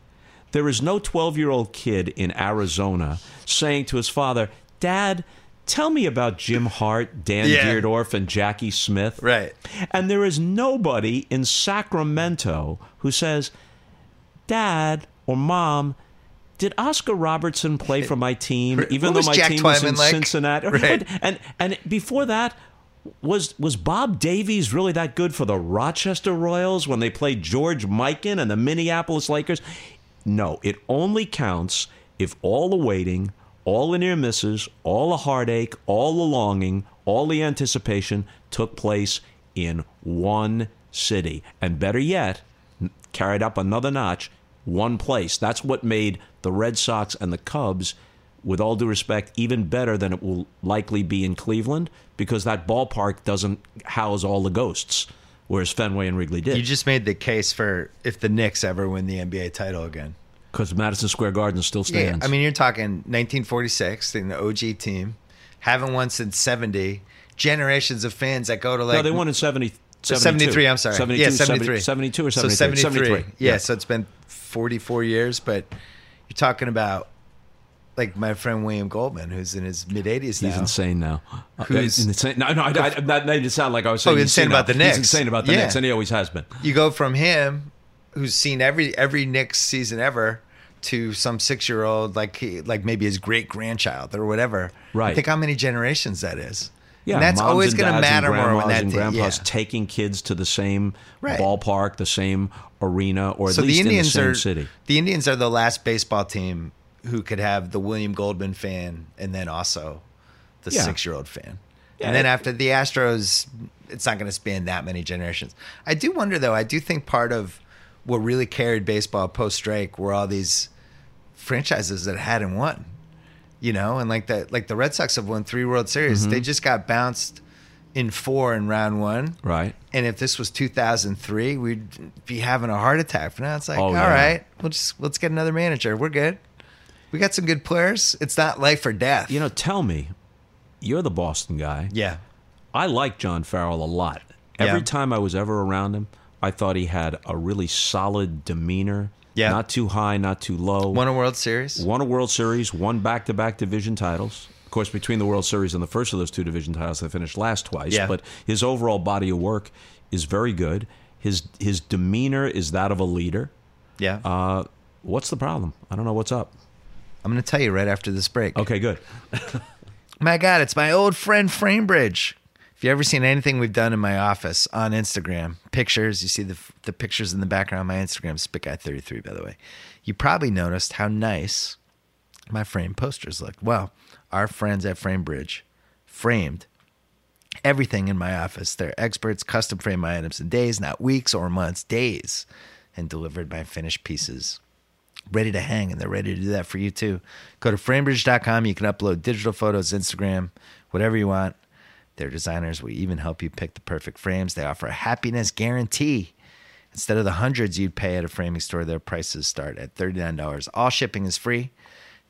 there is no 12 year old kid in Arizona saying to his father, Dad, tell me about Jim Hart, Dan Yeah. Dierdorf, and Jackie Smith. Right. And there is nobody in Sacramento who says, Dad or Mom, did Oscar Robertson play for my team, (laughs) even though my Jack team was in like? Cincinnati? Right. (laughs) And and before that, was was Bob Davies really that good for the Rochester Royals when they played George Mikan and the Minneapolis Lakers? No, it only counts if all the waiting, all the near misses, all the heartache, all the longing, all the anticipation took place in one city. And better yet, carried up another notch, one place. That's what made the Red Sox and the Cubs, with all due respect, even better than it will likely be in Cleveland because that ballpark doesn't house all the ghosts, whereas Fenway and Wrigley did. You just made the case for if the Knicks ever win the NBA title again. Because Madison Square Garden still stands. Yeah. I mean, you're talking 1946, the OG team, haven't won since 70. Generations of fans that go to like no, they won in 70, 72. 73. I'm sorry, 72, yeah, 73. 73, 72 or 73. So 73. 73. Yeah, so it's been 44 years, but you're talking about like my friend William Goldman, who's in his mid 80s now. He's insane now. Uh, Who's- insane? No, no, I, I, that made it sound like I was saying Oh, he's insane now. about the He's insane about the Yeah. Knicks, and he always has been. You go from him, who's seen every every Knicks season ever, to some six year old like he, like maybe his great grandchild or whatever. Right. Think how many generations that is. Yeah, and that's moms always going to matter more when that and grandpas yeah. taking kids to the same Right. ballpark, the same arena, or at so least the Indians in the same are city. the Indians are the last baseball team who could have the William Goldman fan and then also the Yeah. six year old fan. Yeah. And then after the Astros, it's not going to span that many generations. I do wonder though. I do think part of what really carried baseball post strike were all these franchises that hadn't won. You know, and like the like the Red Sox have won three World Series. Mm-hmm. They just got bounced in four in round one. Right. And if this was 2003, we'd be having a heart attack. But now it's like, Oh, all yeah. right, we'll just let's get another manager. We're good. We got some good players. It's not life or death. You know, tell me, you're the Boston guy. yeah, I like John Farrell a lot. Every Yeah. time I was ever around him, I thought he had a really solid demeanor. Yeah. Not too high, not too low. won a World Series. won a World Series, won back to back division titles. Of course, between the World Series and the first of those two division titles, they finished last twice. Yeah. But his overall body of work is very good. His his demeanor is that of a leader. Yeah, Uh, what's the problem? I don't know what's up. I'm going to tell you right after this break. Okay, good. (laughs) My God, it's my old friend Framebridge. If you ever seen anything we've done in my office on Instagram, pictures, you see the the pictures in the background my Instagram, SportsGuy33, by the way. You probably noticed how nice my frame posters look. Well, our friends at Framebridge framed everything in my office. They're experts, custom frame my items in days, not weeks or months, days, and delivered my finished pieces ready to hang and they're ready to do that for you too. Go to framebridge.com. You can upload digital photos, Instagram, whatever you want. Their designers will even help you pick the perfect frames. They offer a happiness guarantee. Instead of the hundreds you'd pay at a framing store, their prices start at $39. All shipping is free.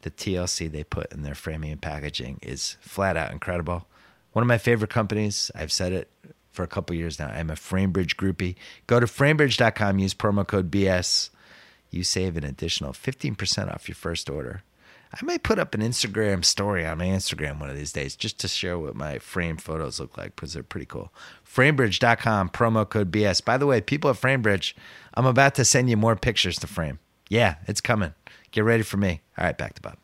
The TLC they put in their framing and packaging is flat out incredible. One of my favorite companies. I've said it for a couple years now. I'm a Framebridge groupie. Go to framebridge.com, use promo code BS you save an additional 15% off your first order. I might put up an Instagram story on my Instagram one of these days just to show what my frame photos look like because they're pretty cool. Framebridge.com, promo code BS. By the way, people at Framebridge, I'm about to send you more pictures to frame. Yeah, it's coming. Get ready for me. All right, back to Bob.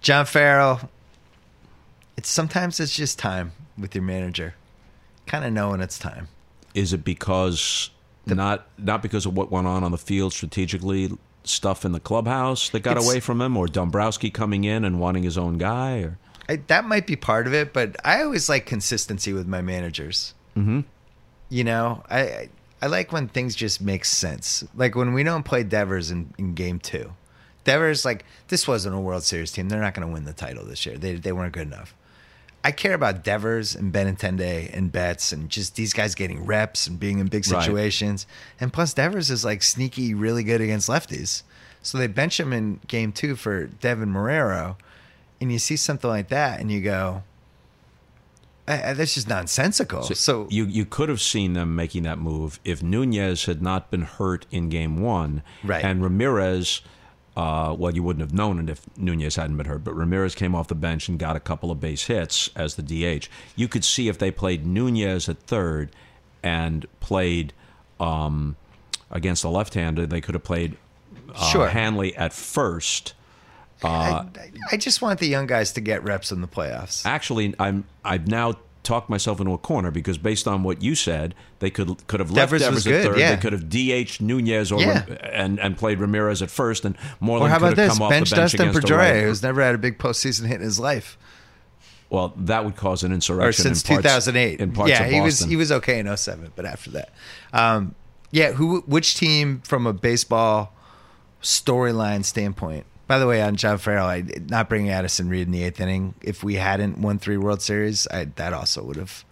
John Farrell, it's sometimes it's just time with your manager. Kind of knowing it's time. Is it because not not because of what went on on the field strategically, stuff in the clubhouse that got away from him, or Dombrowski coming in and wanting his own guy, or I, that might be part of it, but I always like consistency with my managers. Mm-hmm. You know, I I, I like when things just make sense. Like when we don't play Devers in, in game two. Devers like this wasn't a World Series team. They're not going to win the title this year. They they weren't good enough. I care about Devers and Benintendi and Betts and just these guys getting reps and being in big Right. situations. And plus, Devers is like sneaky, really good against lefties. So they bench him in game two for Deven Marrero. And you see something like that and you go, "I- I- that's just nonsensical. So, you you could have seen them making that move if Nunez had not been hurt in game one, Right. And Ramirez, uh, well, you wouldn't have known it if Nunez hadn't been hurt, but Ramirez came off the bench and got a couple of base hits as the DH. You could see if they played Nunez at third and played um, against a left-hander, they could have played uh, Sure. Hanley at first. I, I just want the young guys to get reps in the playoffs. Actually, I'm I've now talked myself into a corner because based on what you said, they could could have left Devers Devers, at good, third. yeah. They could have DH Nunez or Yeah. and and played Ramirez at first, and Moreland Or how could about have this? come off Bench the bench Dustin Pedroia, who's never had a big postseason hit in his life, Well, that would cause an insurrection. or since in parts, 2008. in parts yeah, he was he was okay in 07, but after that, um, yeah. Who? Which team from a baseball storyline standpoint? By the way, on John Farrell, I not bringing Addison Reed in the eighth inning. If we hadn't won three World Series, I, that also would have.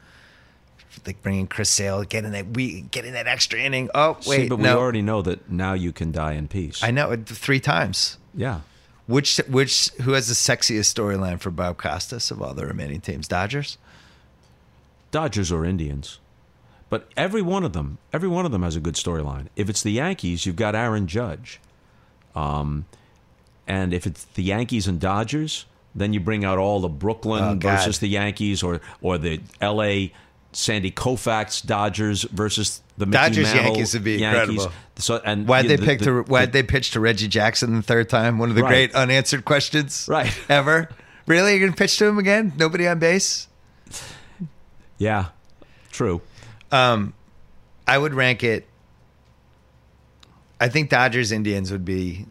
Like bringing Chris Sale, getting that we getting that extra inning. Oh wait, See, but no, we already know that now you can die in peace. I know it three times. yeah. Which which who has the sexiest storyline for Bob Costas of all the remaining teams? Dodgers. Dodgers or Indians. But every one of them, every one of them has a good storyline. If it's the Yankees, you've got Aaron Judge. Um, and if it's the Yankees and Dodgers, then you bring out all the Brooklyn Oh, versus the Yankees, or or the L.A. Sandy Koufax Dodgers versus the Mickey Dodgers Mantle Yankees would be Yankees. incredible. So and Why'd they pick the, to the- Why'd they pitch to Reggie Jackson the third time? One of the Right. great unanswered questions, Right. (laughs) Ever really? You're gonna pitch to him again? Nobody on base. yeah, true. Um, I would rank it. I think Dodgers Indians would be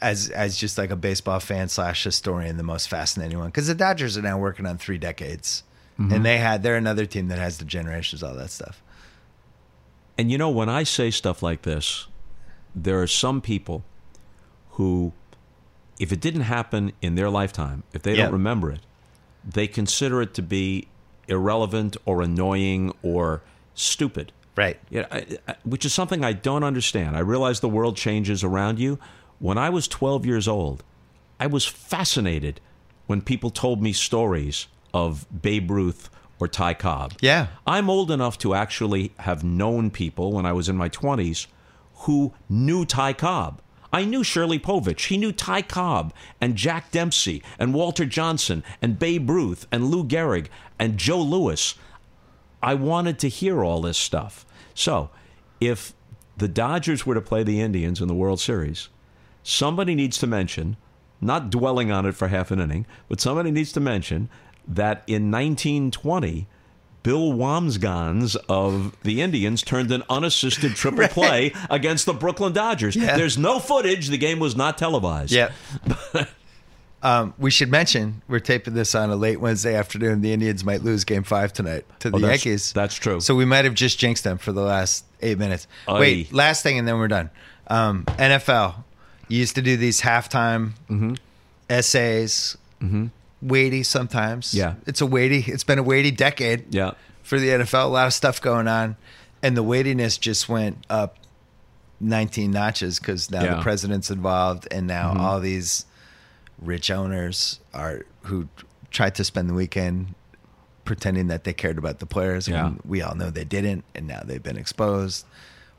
as as just like a baseball fan slash historian the most fascinating one because the Dodgers are now working on three decades, mm-hmm. and they had they're another team that has the generations all that stuff. And you know, when I say stuff like this, there are some people who, if it didn't happen in their lifetime, if they Yeah. don't remember it, they consider it to be irrelevant or annoying or stupid. Right. Yeah, which is something I don't understand. I realize the world changes around you. When I was 12 years old, I was fascinated when people told me stories of Babe Ruth or Ty Cobb. Yeah. I'm old enough to actually have known people when I was in my 20s who knew Ty Cobb. I knew Shirley Povich. He knew Ty Cobb and Jack Dempsey and Walter Johnson and Babe Ruth and Lou Gehrig and Joe Louis. I wanted to hear all this stuff. So, if the Dodgers were to play the Indians in the World Series, somebody needs to mention, not dwelling on it for half an inning, but somebody needs to mention that in 1920, Bill Wambsganss of the Indians turned an unassisted triple (laughs) play against the Brooklyn Dodgers. Yeah. There's no footage. The game was not televised. Yeah. (laughs) um, we should mention we're taping this on a late Wednesday afternoon. The Indians might lose Game Five tonight to the Oh, that's- Yankees. that's true. So we might have just jinxed them for the last eight minutes. Aye. Wait, last thing, and then we're done. Um, NFL you used to do these halftime Mm-hmm. essays. Weighty sometimes. Yeah. it's a weighty. It's been a weighty decade Yeah. for the NFL. A lot of stuff going on, and the weightiness just went up 19 notches because now Yeah. the president's involved, and now all these rich owners are who tried to spend the weekend pretending that they cared about the players. Yeah. We all know they didn't, and now they've been exposed.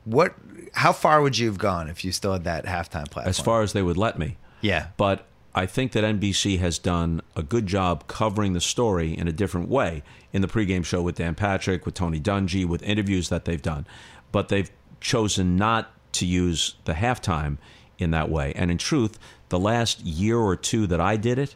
What? How far would you have gone if you still had that halftime platform? As far as they would let me. yeah, But I think that NBC has done a good job covering the story in a different way in the pregame show with Dan Patrick, with Tony Dungy, with interviews that they've done. But they've chosen not to use the halftime in that way. And in truth, the last year or two that I did it,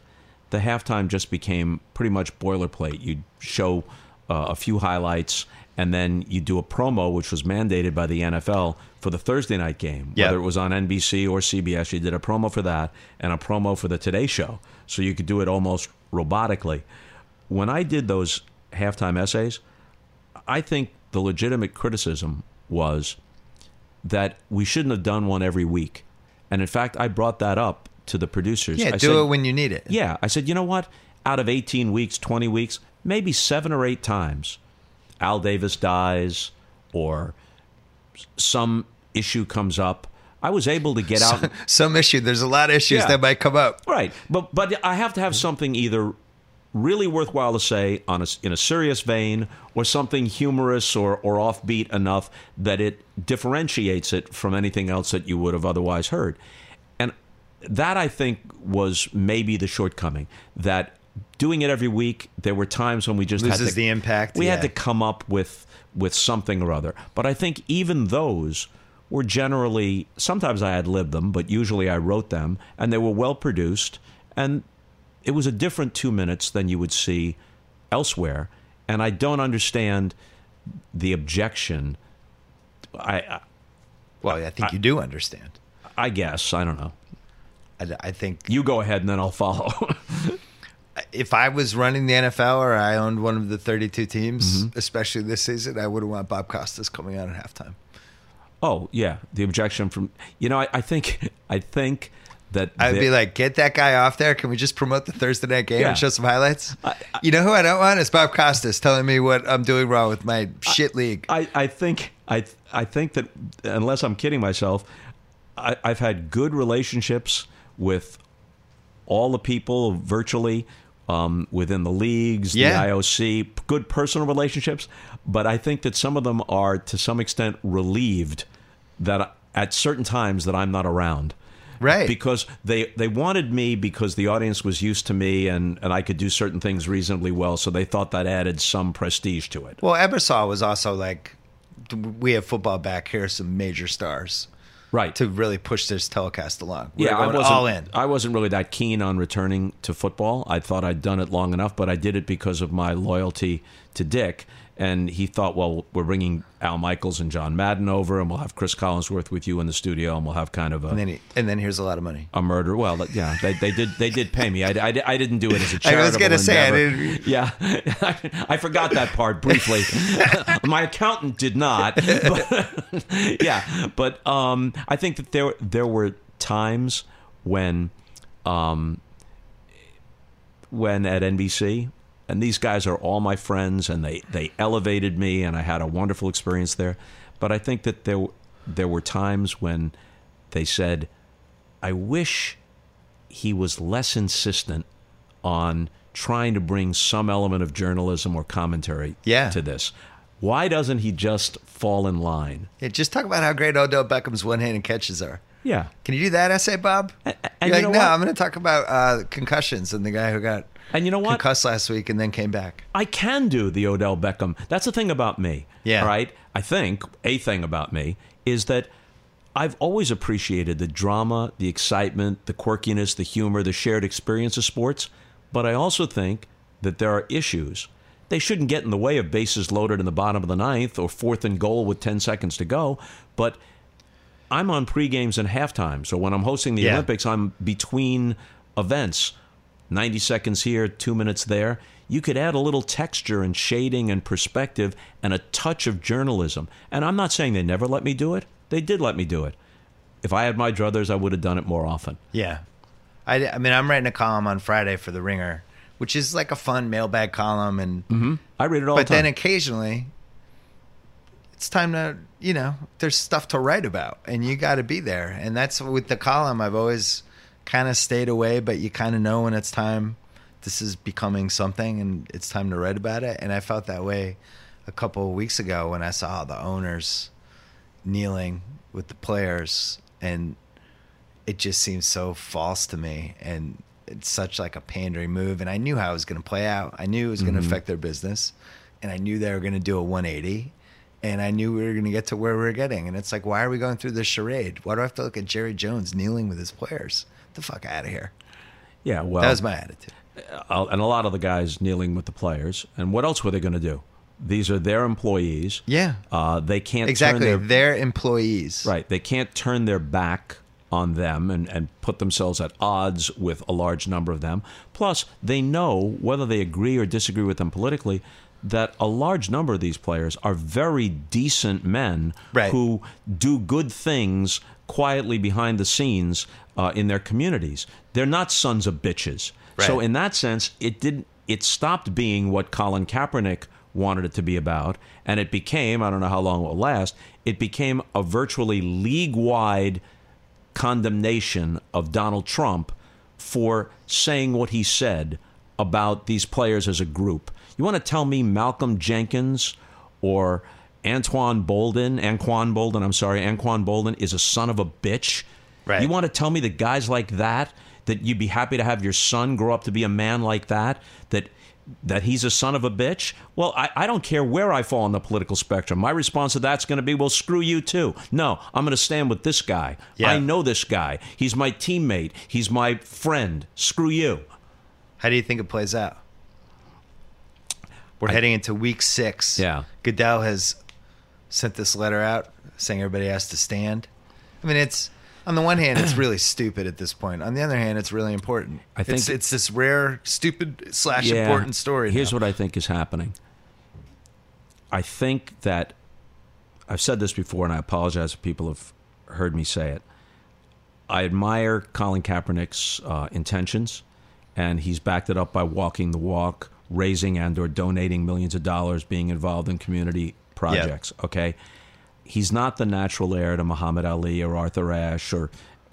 the halftime just became pretty much boilerplate. You'd show uh, a few highlights, and then you do a promo, which was mandated by the NFL for the Thursday night game. Yeah. Whether it was on NBC or CBS, you did a promo for that and a promo for the Today Show. So you could do it almost robotically. When I did those halftime essays, I think the legitimate criticism was that we shouldn't have done one every week. And in fact, I brought that up to the producers. Yeah, I do said, it when you need it. Yeah, I said, you know what? Out of 18 weeks, 20 weeks, maybe seven or eight times, Al Davis dies or some issue comes up. I was able to get out. Some issue. There's a lot of issues Yeah. that might come up. Right, but but I have to have something either really worthwhile to say on a, in a serious vein, or something humorous or or offbeat enough that it differentiates it from anything else that you would have otherwise heard, and that I think was maybe the shortcoming that. Doing it every week, there were times when we just had Loses to, the impact, We had to come up with with something or other. But I think even those were generally sometimes I ad libbed them, but usually I wrote them, and they were well produced, and it was a different two minutes than you would see elsewhere. And I don't understand the objection. I I- Well, I think you do understand. I guess I don't know. I, I think You go ahead, and then I'll follow. (laughs) if I was running the NFL or I owned one of the 32 teams, Mm-hmm. especially this season, I wouldn't want Bob Costas coming out at halftime. oh yeah, the objection from you know I, I think (laughs) I think that I'd the- be like, get that guy off there. Can we just promote the Thursday night game Yeah. and show some highlights? you know who I don't want is Bob Costas telling me what I'm doing wrong with my shit league. I, I think I I think that unless I'm kidding myself, I, I've had good relationships with all the people virtually um, within the leagues, Yeah. the IOC, good personal relationships. But I think that some of them are to some extent relieved that at certain times that I'm not around. Right. Because they, they wanted me because the audience was used to me and, and I could do certain things reasonably well. So they thought that added some prestige to it. well, Ebersol was also like, we have football back. Here are some major stars Right. to really push this telecast along. We're yeah, I wasn't all in. I wasn't really that keen on returning to football. I thought I'd done it long enough, but I did it because of my loyalty to Dick. And he thought, well, we're bringing Al Michaels and John Madden over, and we'll have Cris Collinsworth with you in the studio, and we'll have kind of a, And then, he, and then here's a lot of money. a murder. Well, yeah, they, they did they did pay me. I, I, I didn't do it as a charitable (laughs) I was gonna say, I didn't- Yeah, (laughs) I forgot that part briefly. (laughs) My accountant did not. But, yeah, but um, I think that there there were times when um, when at NBC. And these guys are all my friends, and they, they elevated me, and I had a wonderful experience there. But I think that there there were times when they said, "I wish he was less insistent on trying to bring some element of journalism or commentary Yeah. to this. Why doesn't he just fall in line?" Yeah, just talk about how great Odell Beckham's one-handed catches are. Yeah, Can you do that essay, Bob? and You're you like, no, what? I'm going to talk about uh, concussions and the guy who got and you know what? concussed last week and then came back. I can do the Odell Beckham. That's the thing about me. Yeah. All right. I think a thing about me is that I've always appreciated the drama, the excitement, the quirkiness, the humor, the shared experience of sports. But I also think that there are issues. They shouldn't get in the way of bases loaded in the bottom of the ninth or fourth and goal with 10 seconds to go. But I'm on pre-games and halftime. So when I'm hosting the Yeah. Olympics, I'm between events. 90 seconds here, 2 minutes there. You could add a little texture and shading and perspective and a touch of journalism. And I'm not saying they never let me do it. They did let me do it. If I had my druthers, I would have done it more often. Yeah. I, I mean, I'm writing a column on Friday for The Ringer, which is like a fun mailbag column. And mm-hmm. I read it all But the time. then occasionally, it's time to, you know, there's stuff to write about and you got to be there. And that's with the column, I've always kind of stayed away, but you kind of know when it's time. This is becoming something and it's time to write about it. And I felt that way a couple of weeks ago when I saw the owners kneeling with the players and it just seems so false to me and it's such like a pandering move. And i knew how it was going to play out. I knew it was going to mm-hmm. affect their business. And i knew they were going to do a 180 and i knew we were going to get to where we were getting. And it's like why are we going through this charade? Why do i have to look at jerry jones kneeling with his players the fuck out of here yeah, well, that was my attitude uh, and a lot of the guys kneeling with the players. And what else were they going to do? These are their employees. yeah Uh, they can't exactly turn their they're employees Right. They can't turn their back on them and, and put themselves at odds with a large number of them. Plus, they know whether they agree or disagree with them politically, that a large number of these players are very decent men Right. who do good things quietly behind the scenes uh, in their communities. They're not sons of bitches. So in that sense, it didn't. It stopped being what Colin Kaepernick wanted it to be about, and it became. I don't know how long it will last. It became a virtually league-wide condemnation of Donald Trump for saying what he said about these players as a group. You want to tell me Malcolm Jenkins or Antoine Boldin, Anquan Boldin, I'm sorry, Anquan Boldin is a son of a bitch? Right. You want to tell me that guys like that, that you'd be happy to have your son grow up to be a man like that, that that he's a son of a bitch? Well, I, I don't care where I fall on the political spectrum. My response to that's going to be, well, screw you too. No, I'm going to stand with this guy. Yeah. I know this guy. He's my teammate. He's my friend. Screw you. How do you think it plays out? We're heading into week six. Yeah. Goodell has sent this letter out saying everybody has to stand. I mean, it's on the one hand, it's (clears throat) really stupid at this point. On the other hand, it's really important. I think- it's, it's this rare, stupid slash Yeah. important story. Here's now. what I think is happening. I think that I've said this before, and I apologize if people have heard me say it. I admire Colin Kaepernick's uh, intentions, and he's backed it up by walking the walk, raising and/or donating millions of dollars, being involved in community projects. Okay, he's not the natural heir to Muhammad Ali or Arthur Ashe or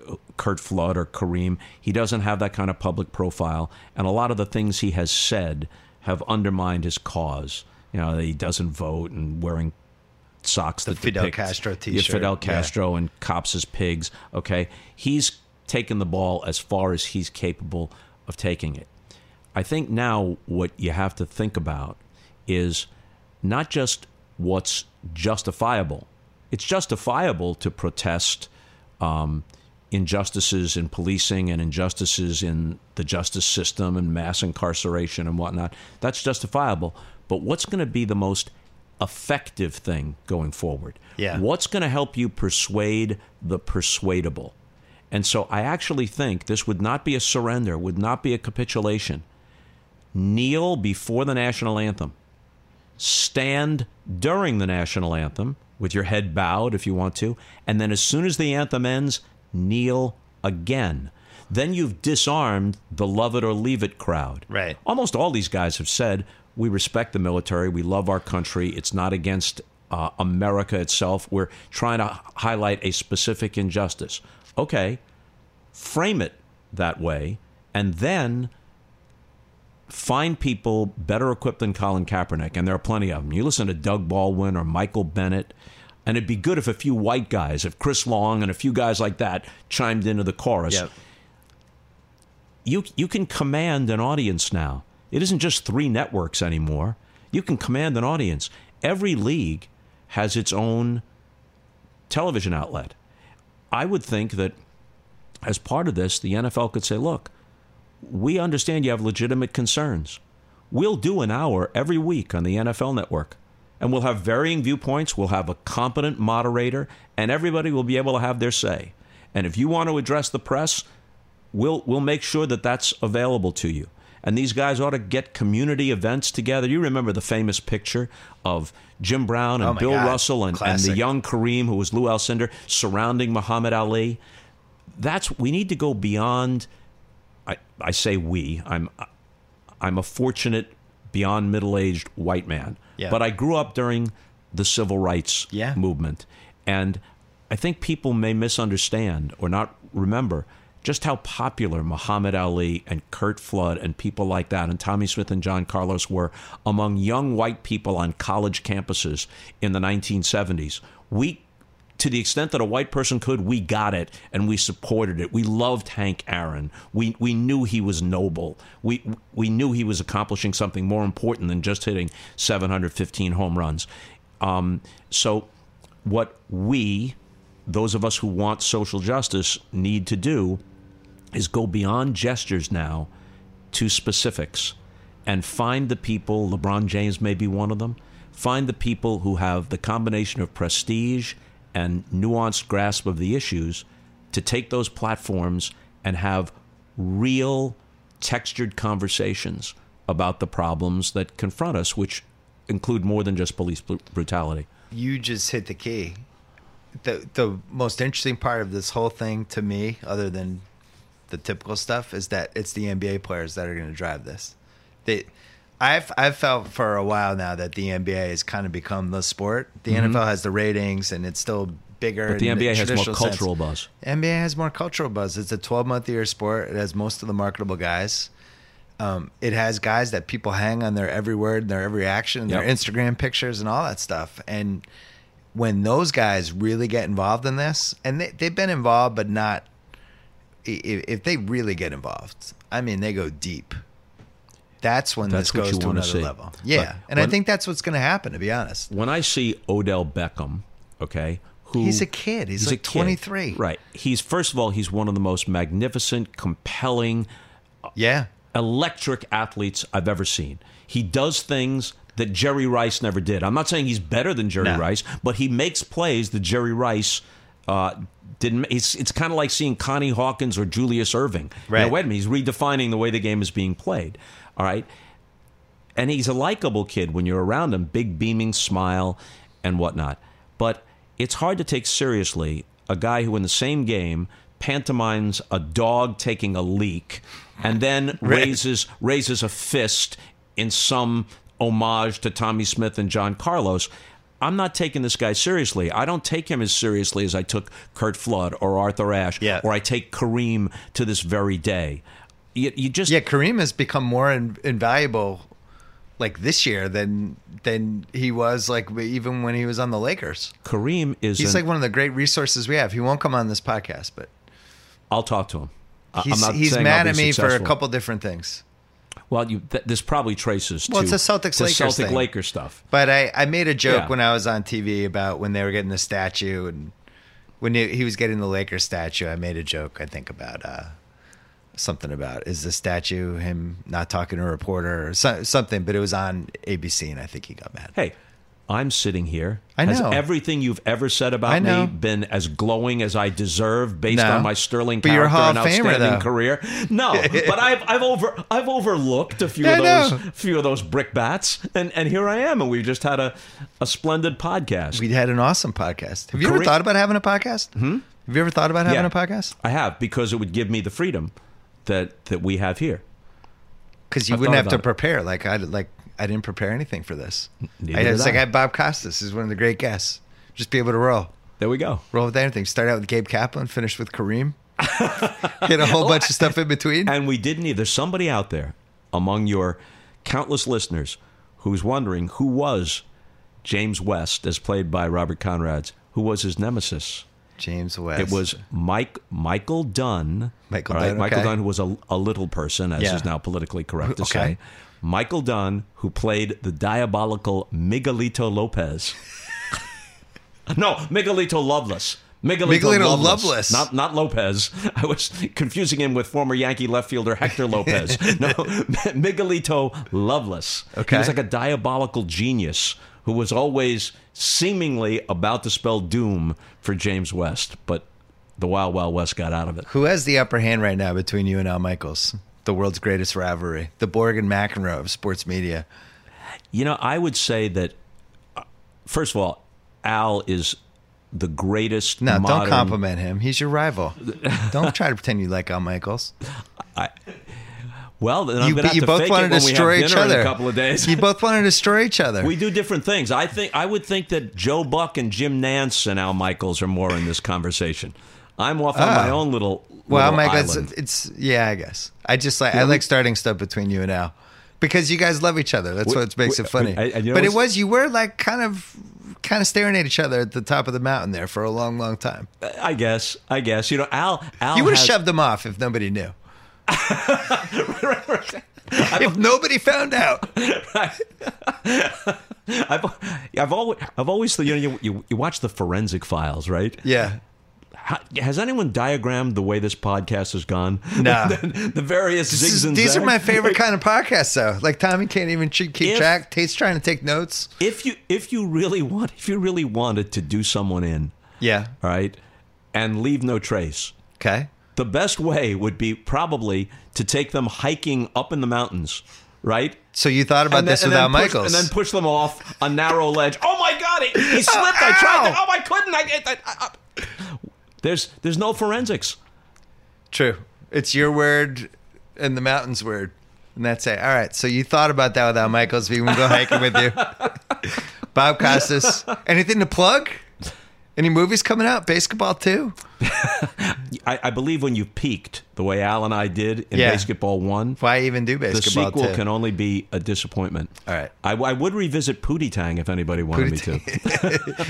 uh, Curt Flood or Kareem. He doesn't have that kind of public profile, and a lot of the things he has said have undermined his cause. You know, that he doesn't vote and wearing socks that Fidel depict- Castro t-shirt. Fidel Yeah. Castro and cops as pigs. Okay, he's taken the ball as far as he's capable of taking it. I think now what you have to think about is not just what's justifiable. It's justifiable to protest um, injustices in policing and injustices in the justice system and mass incarceration and whatnot. That's justifiable. But what's going to be the most effective thing going forward? Yeah. What's going to help you persuade the persuadable? And so I actually think this would not be a surrender, would not be a capitulation. Kneel before the national anthem. Stand during the national anthem with your head bowed if you want to. And then as soon as the anthem ends, kneel again. Then you've disarmed the love it or leave it crowd. Right. Almost all these guys have said, we respect the military, we love our country, it's not against uh, America itself. We're trying to highlight a specific injustice. Okay, frame it that way, and then find people better equipped than Colin Kaepernick, and there are plenty of them. You listen to Doug Baldwin or Michael Bennett, and it'd be good if a few white guys, if Chris Long and a few guys like that chimed into the chorus. Yep. You you can command an audience now. It isn't just three networks anymore. You can command an audience. Every league has its own television outlet. I would think that as part of this, the NFL could say, look, we understand you have legitimate concerns. We'll do an hour every week on the NFL network. And we'll have varying viewpoints. We'll have a competent moderator, and everybody will be able to have their say. And if you want to address the press, we'll, we'll make sure that that's available to you. And these guys ought to get community events together. You remember the famous picture of Jim Brown and Oh, Bill God. Russell and, and the young Kareem, who was Lou Alcindor, surrounding Muhammad Ali that's we need to go beyond I, I say we I'm I'm a fortunate beyond middle-aged white man Yeah. but I grew up during the civil rights Yeah. movement and I think people may misunderstand or not remember just how popular Muhammad Ali and Curt Flood and people like that and Tommie Smith and John Carlos were among young white people on college campuses in the 1970s. We to the extent that a white person could, we got it and we supported it. We loved Hank Aaron. We we knew he was noble. We we knew he was accomplishing something more important than just hitting 715 home runs. Um, so, what we, those of us who want social justice, need to do is go beyond gestures now to specifics and find the people, LeBron James may be one of them, find the people who have the combination of prestige and nuanced grasp of the issues to take those platforms and have real textured conversations about the problems that confront us, which include more than just police brutality. You just hit the key. The the most interesting part of this whole thing to me, other than the typical stuff, is that it's the NBA players that are going to drive this. They, I've I've felt for a while now that the NBA has kind of become the sport. The NFL has the ratings, and it's still bigger. Mm-hmm. But the NBA has more sense. cultural buzz. NBA has more cultural buzz. It's a 12 month year sport. It has most of the marketable guys. Um, it has guys that people hang on their every word, and their every action, their Yep. Instagram pictures, and all that stuff. And when those guys really get involved in this, and they, they've been involved, but not if, if they really get involved, I mean, they go deep. That's when That's this goes to another see. level. Yeah, But and I think that's what's going to happen. To be honest, When I see Odell Beckham, okay, who He's a kid. He's like a kid. 23. right? He's first of all, he's one of the most magnificent, compelling, yeah, electric athletes I've ever seen. He does things that Jerry Rice never did. I'm not saying he's better than Jerry No. Rice, but he makes plays that Jerry Rice uh, didn't. It's, it's kind of like seeing Connie Hawkins or Julius Erving. Right. wait a minute, he's redefining the way the game is being played. All right, and he's a likable kid when you're around him, big beaming smile and whatnot. But it's hard to take seriously a guy who in the same game pantomimes a dog taking a leak and then (laughs) raises raises a fist in some homage to Tommie Smith and John Carlos. I'm not taking this guy seriously. I don't take him as seriously as I took Curt Flood or Arthur Ashe Yeah. or I take Kareem to this very day. You, you just Yeah, Kareem has become more in, invaluable like this year than than he was like even when he was on the Lakers. Kareem is He's an- like one of the great resources we have. He won't come on this podcast, but I'll talk to him. He's he's mad at me for a couple different things. Well, you, th- this probably traces Well, to it's a Celtics Lakers Celtic thing. Lakers stuff. But I, I made a joke Yeah. when I was on TV about when they were getting the statue and when he, he was getting the Lakers statue. I made a joke. I think about uh, something about is the statue him not talking to a reporter or so, something. But it was on ABC, and I think he got mad. Hey, I'm sitting here. I Has know. everything you've ever said about me been as glowing as I deserve based No. on my sterling But you're a character Hall and of Famer, career? No, (laughs) but I've I've over I've overlooked a few Yeah, of those few of those brickbats, and and here I am, and we've just had a a splendid podcast. We had an awesome podcast. Have you ever thought about having a podcast? Hmm? Have you ever thought about having Yeah. a podcast? I have because it would give me the freedom that that we have here. Because you I've wouldn't have to it. prepare. Like I like I didn't prepare anything for this. Neither I was like I. Had Bob Costas. He's one of the great guests. Just be able to roll. There we go. Roll with anything. Start out with Gabe Kaplan, finish with Kareem. (laughs) Get a whole bunch of stuff in between. And we didn't either. There's somebody out there among your countless listeners who's wondering who was James West, as played by Robert Conrads, who was his nemesis. James West. It was Mike Michael Dunn. Michael right? Dunn, Michael okay. Dunn, who was a, a little person, as Yeah. is now politically correct to Okay. say. Michael Dunn, who played the diabolical Miguelito Lopez. (laughs) no, Miguelito Loveless. Miguelito, Miguelito Loveless, Loveless. not not Lopez. (laughs) I was confusing him with former Yankee left fielder Hector Lopez. (laughs) no, Miguelito Loveless. Okay. He was like a diabolical genius who was always seemingly about to spell doom for James West, but the Wild Wild West got out of it. Who has the upper hand right now between you and Al Michaels? The world's greatest rivalry. The Borg and McEnroe of sports media. You know, I would say that uh, first of all, Al is the greatest. No, modern, don't compliment him. He's your rival. (laughs) don't try to pretend you like Al Michaels. Well, then I'm You, you to both fake want it to we destroy each other. in a couple of days. You both want to (laughs) destroy each other. We do different things. I think I would think that Joe Buck and Jim Nantz and Al Michaels are more in this conversation. I'm off on my Oh. own little, Well, little Mike, it's, it's yeah, I guess. I just like I like starting stuff between you and Al because you guys love each other. That's We- what makes we- it uh, funny. I- I- you know but it was you were like kind of kind of staring at each other at the top of the mountain there for a long, long time. I guess. I guess. You know, Al. Al You would have shoved them off if nobody knew. If nobody found out. (laughs) I've, I've always, I've always, you know, you, you, watch the forensic files, right? Yeah. How, has anyone diagrammed the way this podcast has gone? No. (laughs) the, the various is- these are my favorite kind of podcasts, though. Like Tommy can't even keep keep If- track. Tate's trying to take notes. If you, if you really want, if you really wanted to do someone in, Yeah. all right, and leave no trace, Okay. The best way would be probably to take them hiking up in the mountains right? So you thought about And this and without then push- Michaels. and then push them off a narrow ledge. Oh my God! He, he (laughs) slipped. I tried. To, oh, I couldn't. I, I, I, I- there's there's no forensics. True. It's your word and the mountain's word. And that's it. All right. So you thought about that without Michaels. We can go hiking with you. (laughs) Bob Costas. Anything to plug? Any movies coming out? Basketball too? (laughs) I, I believe when you peaked the way Al and I did in Yeah. Basketball One, Why even do basketball? the sequel can only be a disappointment. All right. I, I would revisit Pootie Tang if anybody wanted me to.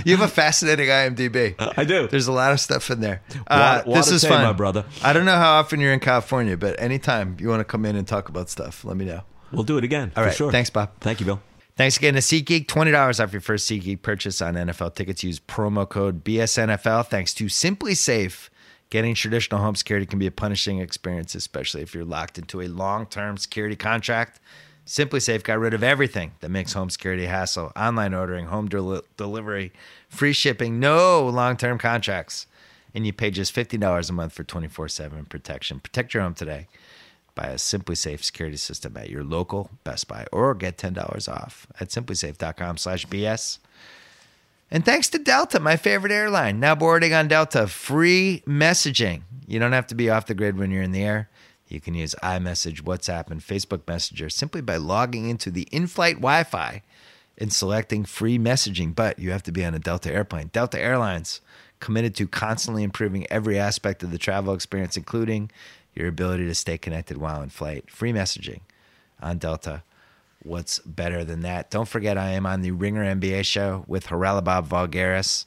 (laughs) you have a fascinating IMDb. (laughs) I do. There's a lot of stuff in there. Uh, Water- this is fun, my brother. I don't know how often you're in California, but anytime you want to come in and talk about stuff, let me know. We'll do it again. All for right. sure. Thanks, Bob. Thank you, Bill. Thanks again to SeatGeek. $20 off your first SeatGeek purchase on NFL tickets. Use promo code BSNFL. Thanks to SimpliSafe. Getting traditional home security can be a punishing experience, especially if you're locked into a long term security contract. SimpliSafe got rid of everything that makes home security hassle online ordering, home del- delivery, free shipping, no long term contracts. And you pay just $50 a month for 24 7 protection. Protect your home today. Buy a SimpliSafe security system at your local Best Buy or get $10 off at simplisafe.com slash BS. And thanks to Delta, my favorite airline. Now boarding on Delta, free messaging. You don't have to be off the grid when you're in the air. You can use iMessage, WhatsApp, and Facebook Messenger simply by logging into the in flight Wi Fi and selecting free messaging. But you have to be on a Delta airplane. Delta Airlines, committed to constantly improving every aspect of the travel experience, including your ability to stay connected while in flight. Free messaging on Delta. What's better than that? Don't forget, I am on the Ringer NBA show with Haralabob Voulgaris.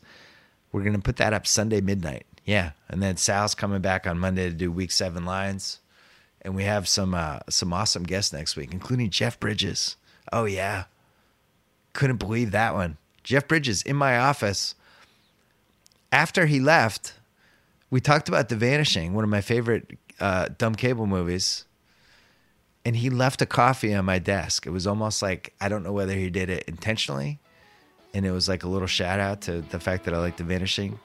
We're going to put that up Sunday midnight. Yeah. And then Sal's coming back on Monday to do week seven lines. And we have some uh, some awesome guests next week, including Jeff Bridges. Oh, yeah. Couldn't believe that one. Jeff Bridges in my office. After he left, we talked about The Vanishing, one of my favorite uh, dumb cable movies and he left a coffee on my desk. It was almost like I don't know whether he did it intentionally, and it was like a little shout out to the fact that I like the vanishing,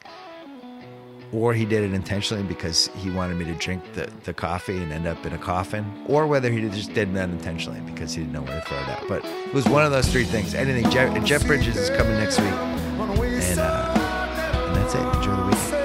or he did it intentionally because he wanted me to drink the, the coffee and end up in a coffin, or whether he just did it unintentionally because he didn't know where to throw it out. But it was one of those three things. Anything. Jeff, Jeff Bridges is coming next week, and, uh, and that's it. Enjoy the weekend.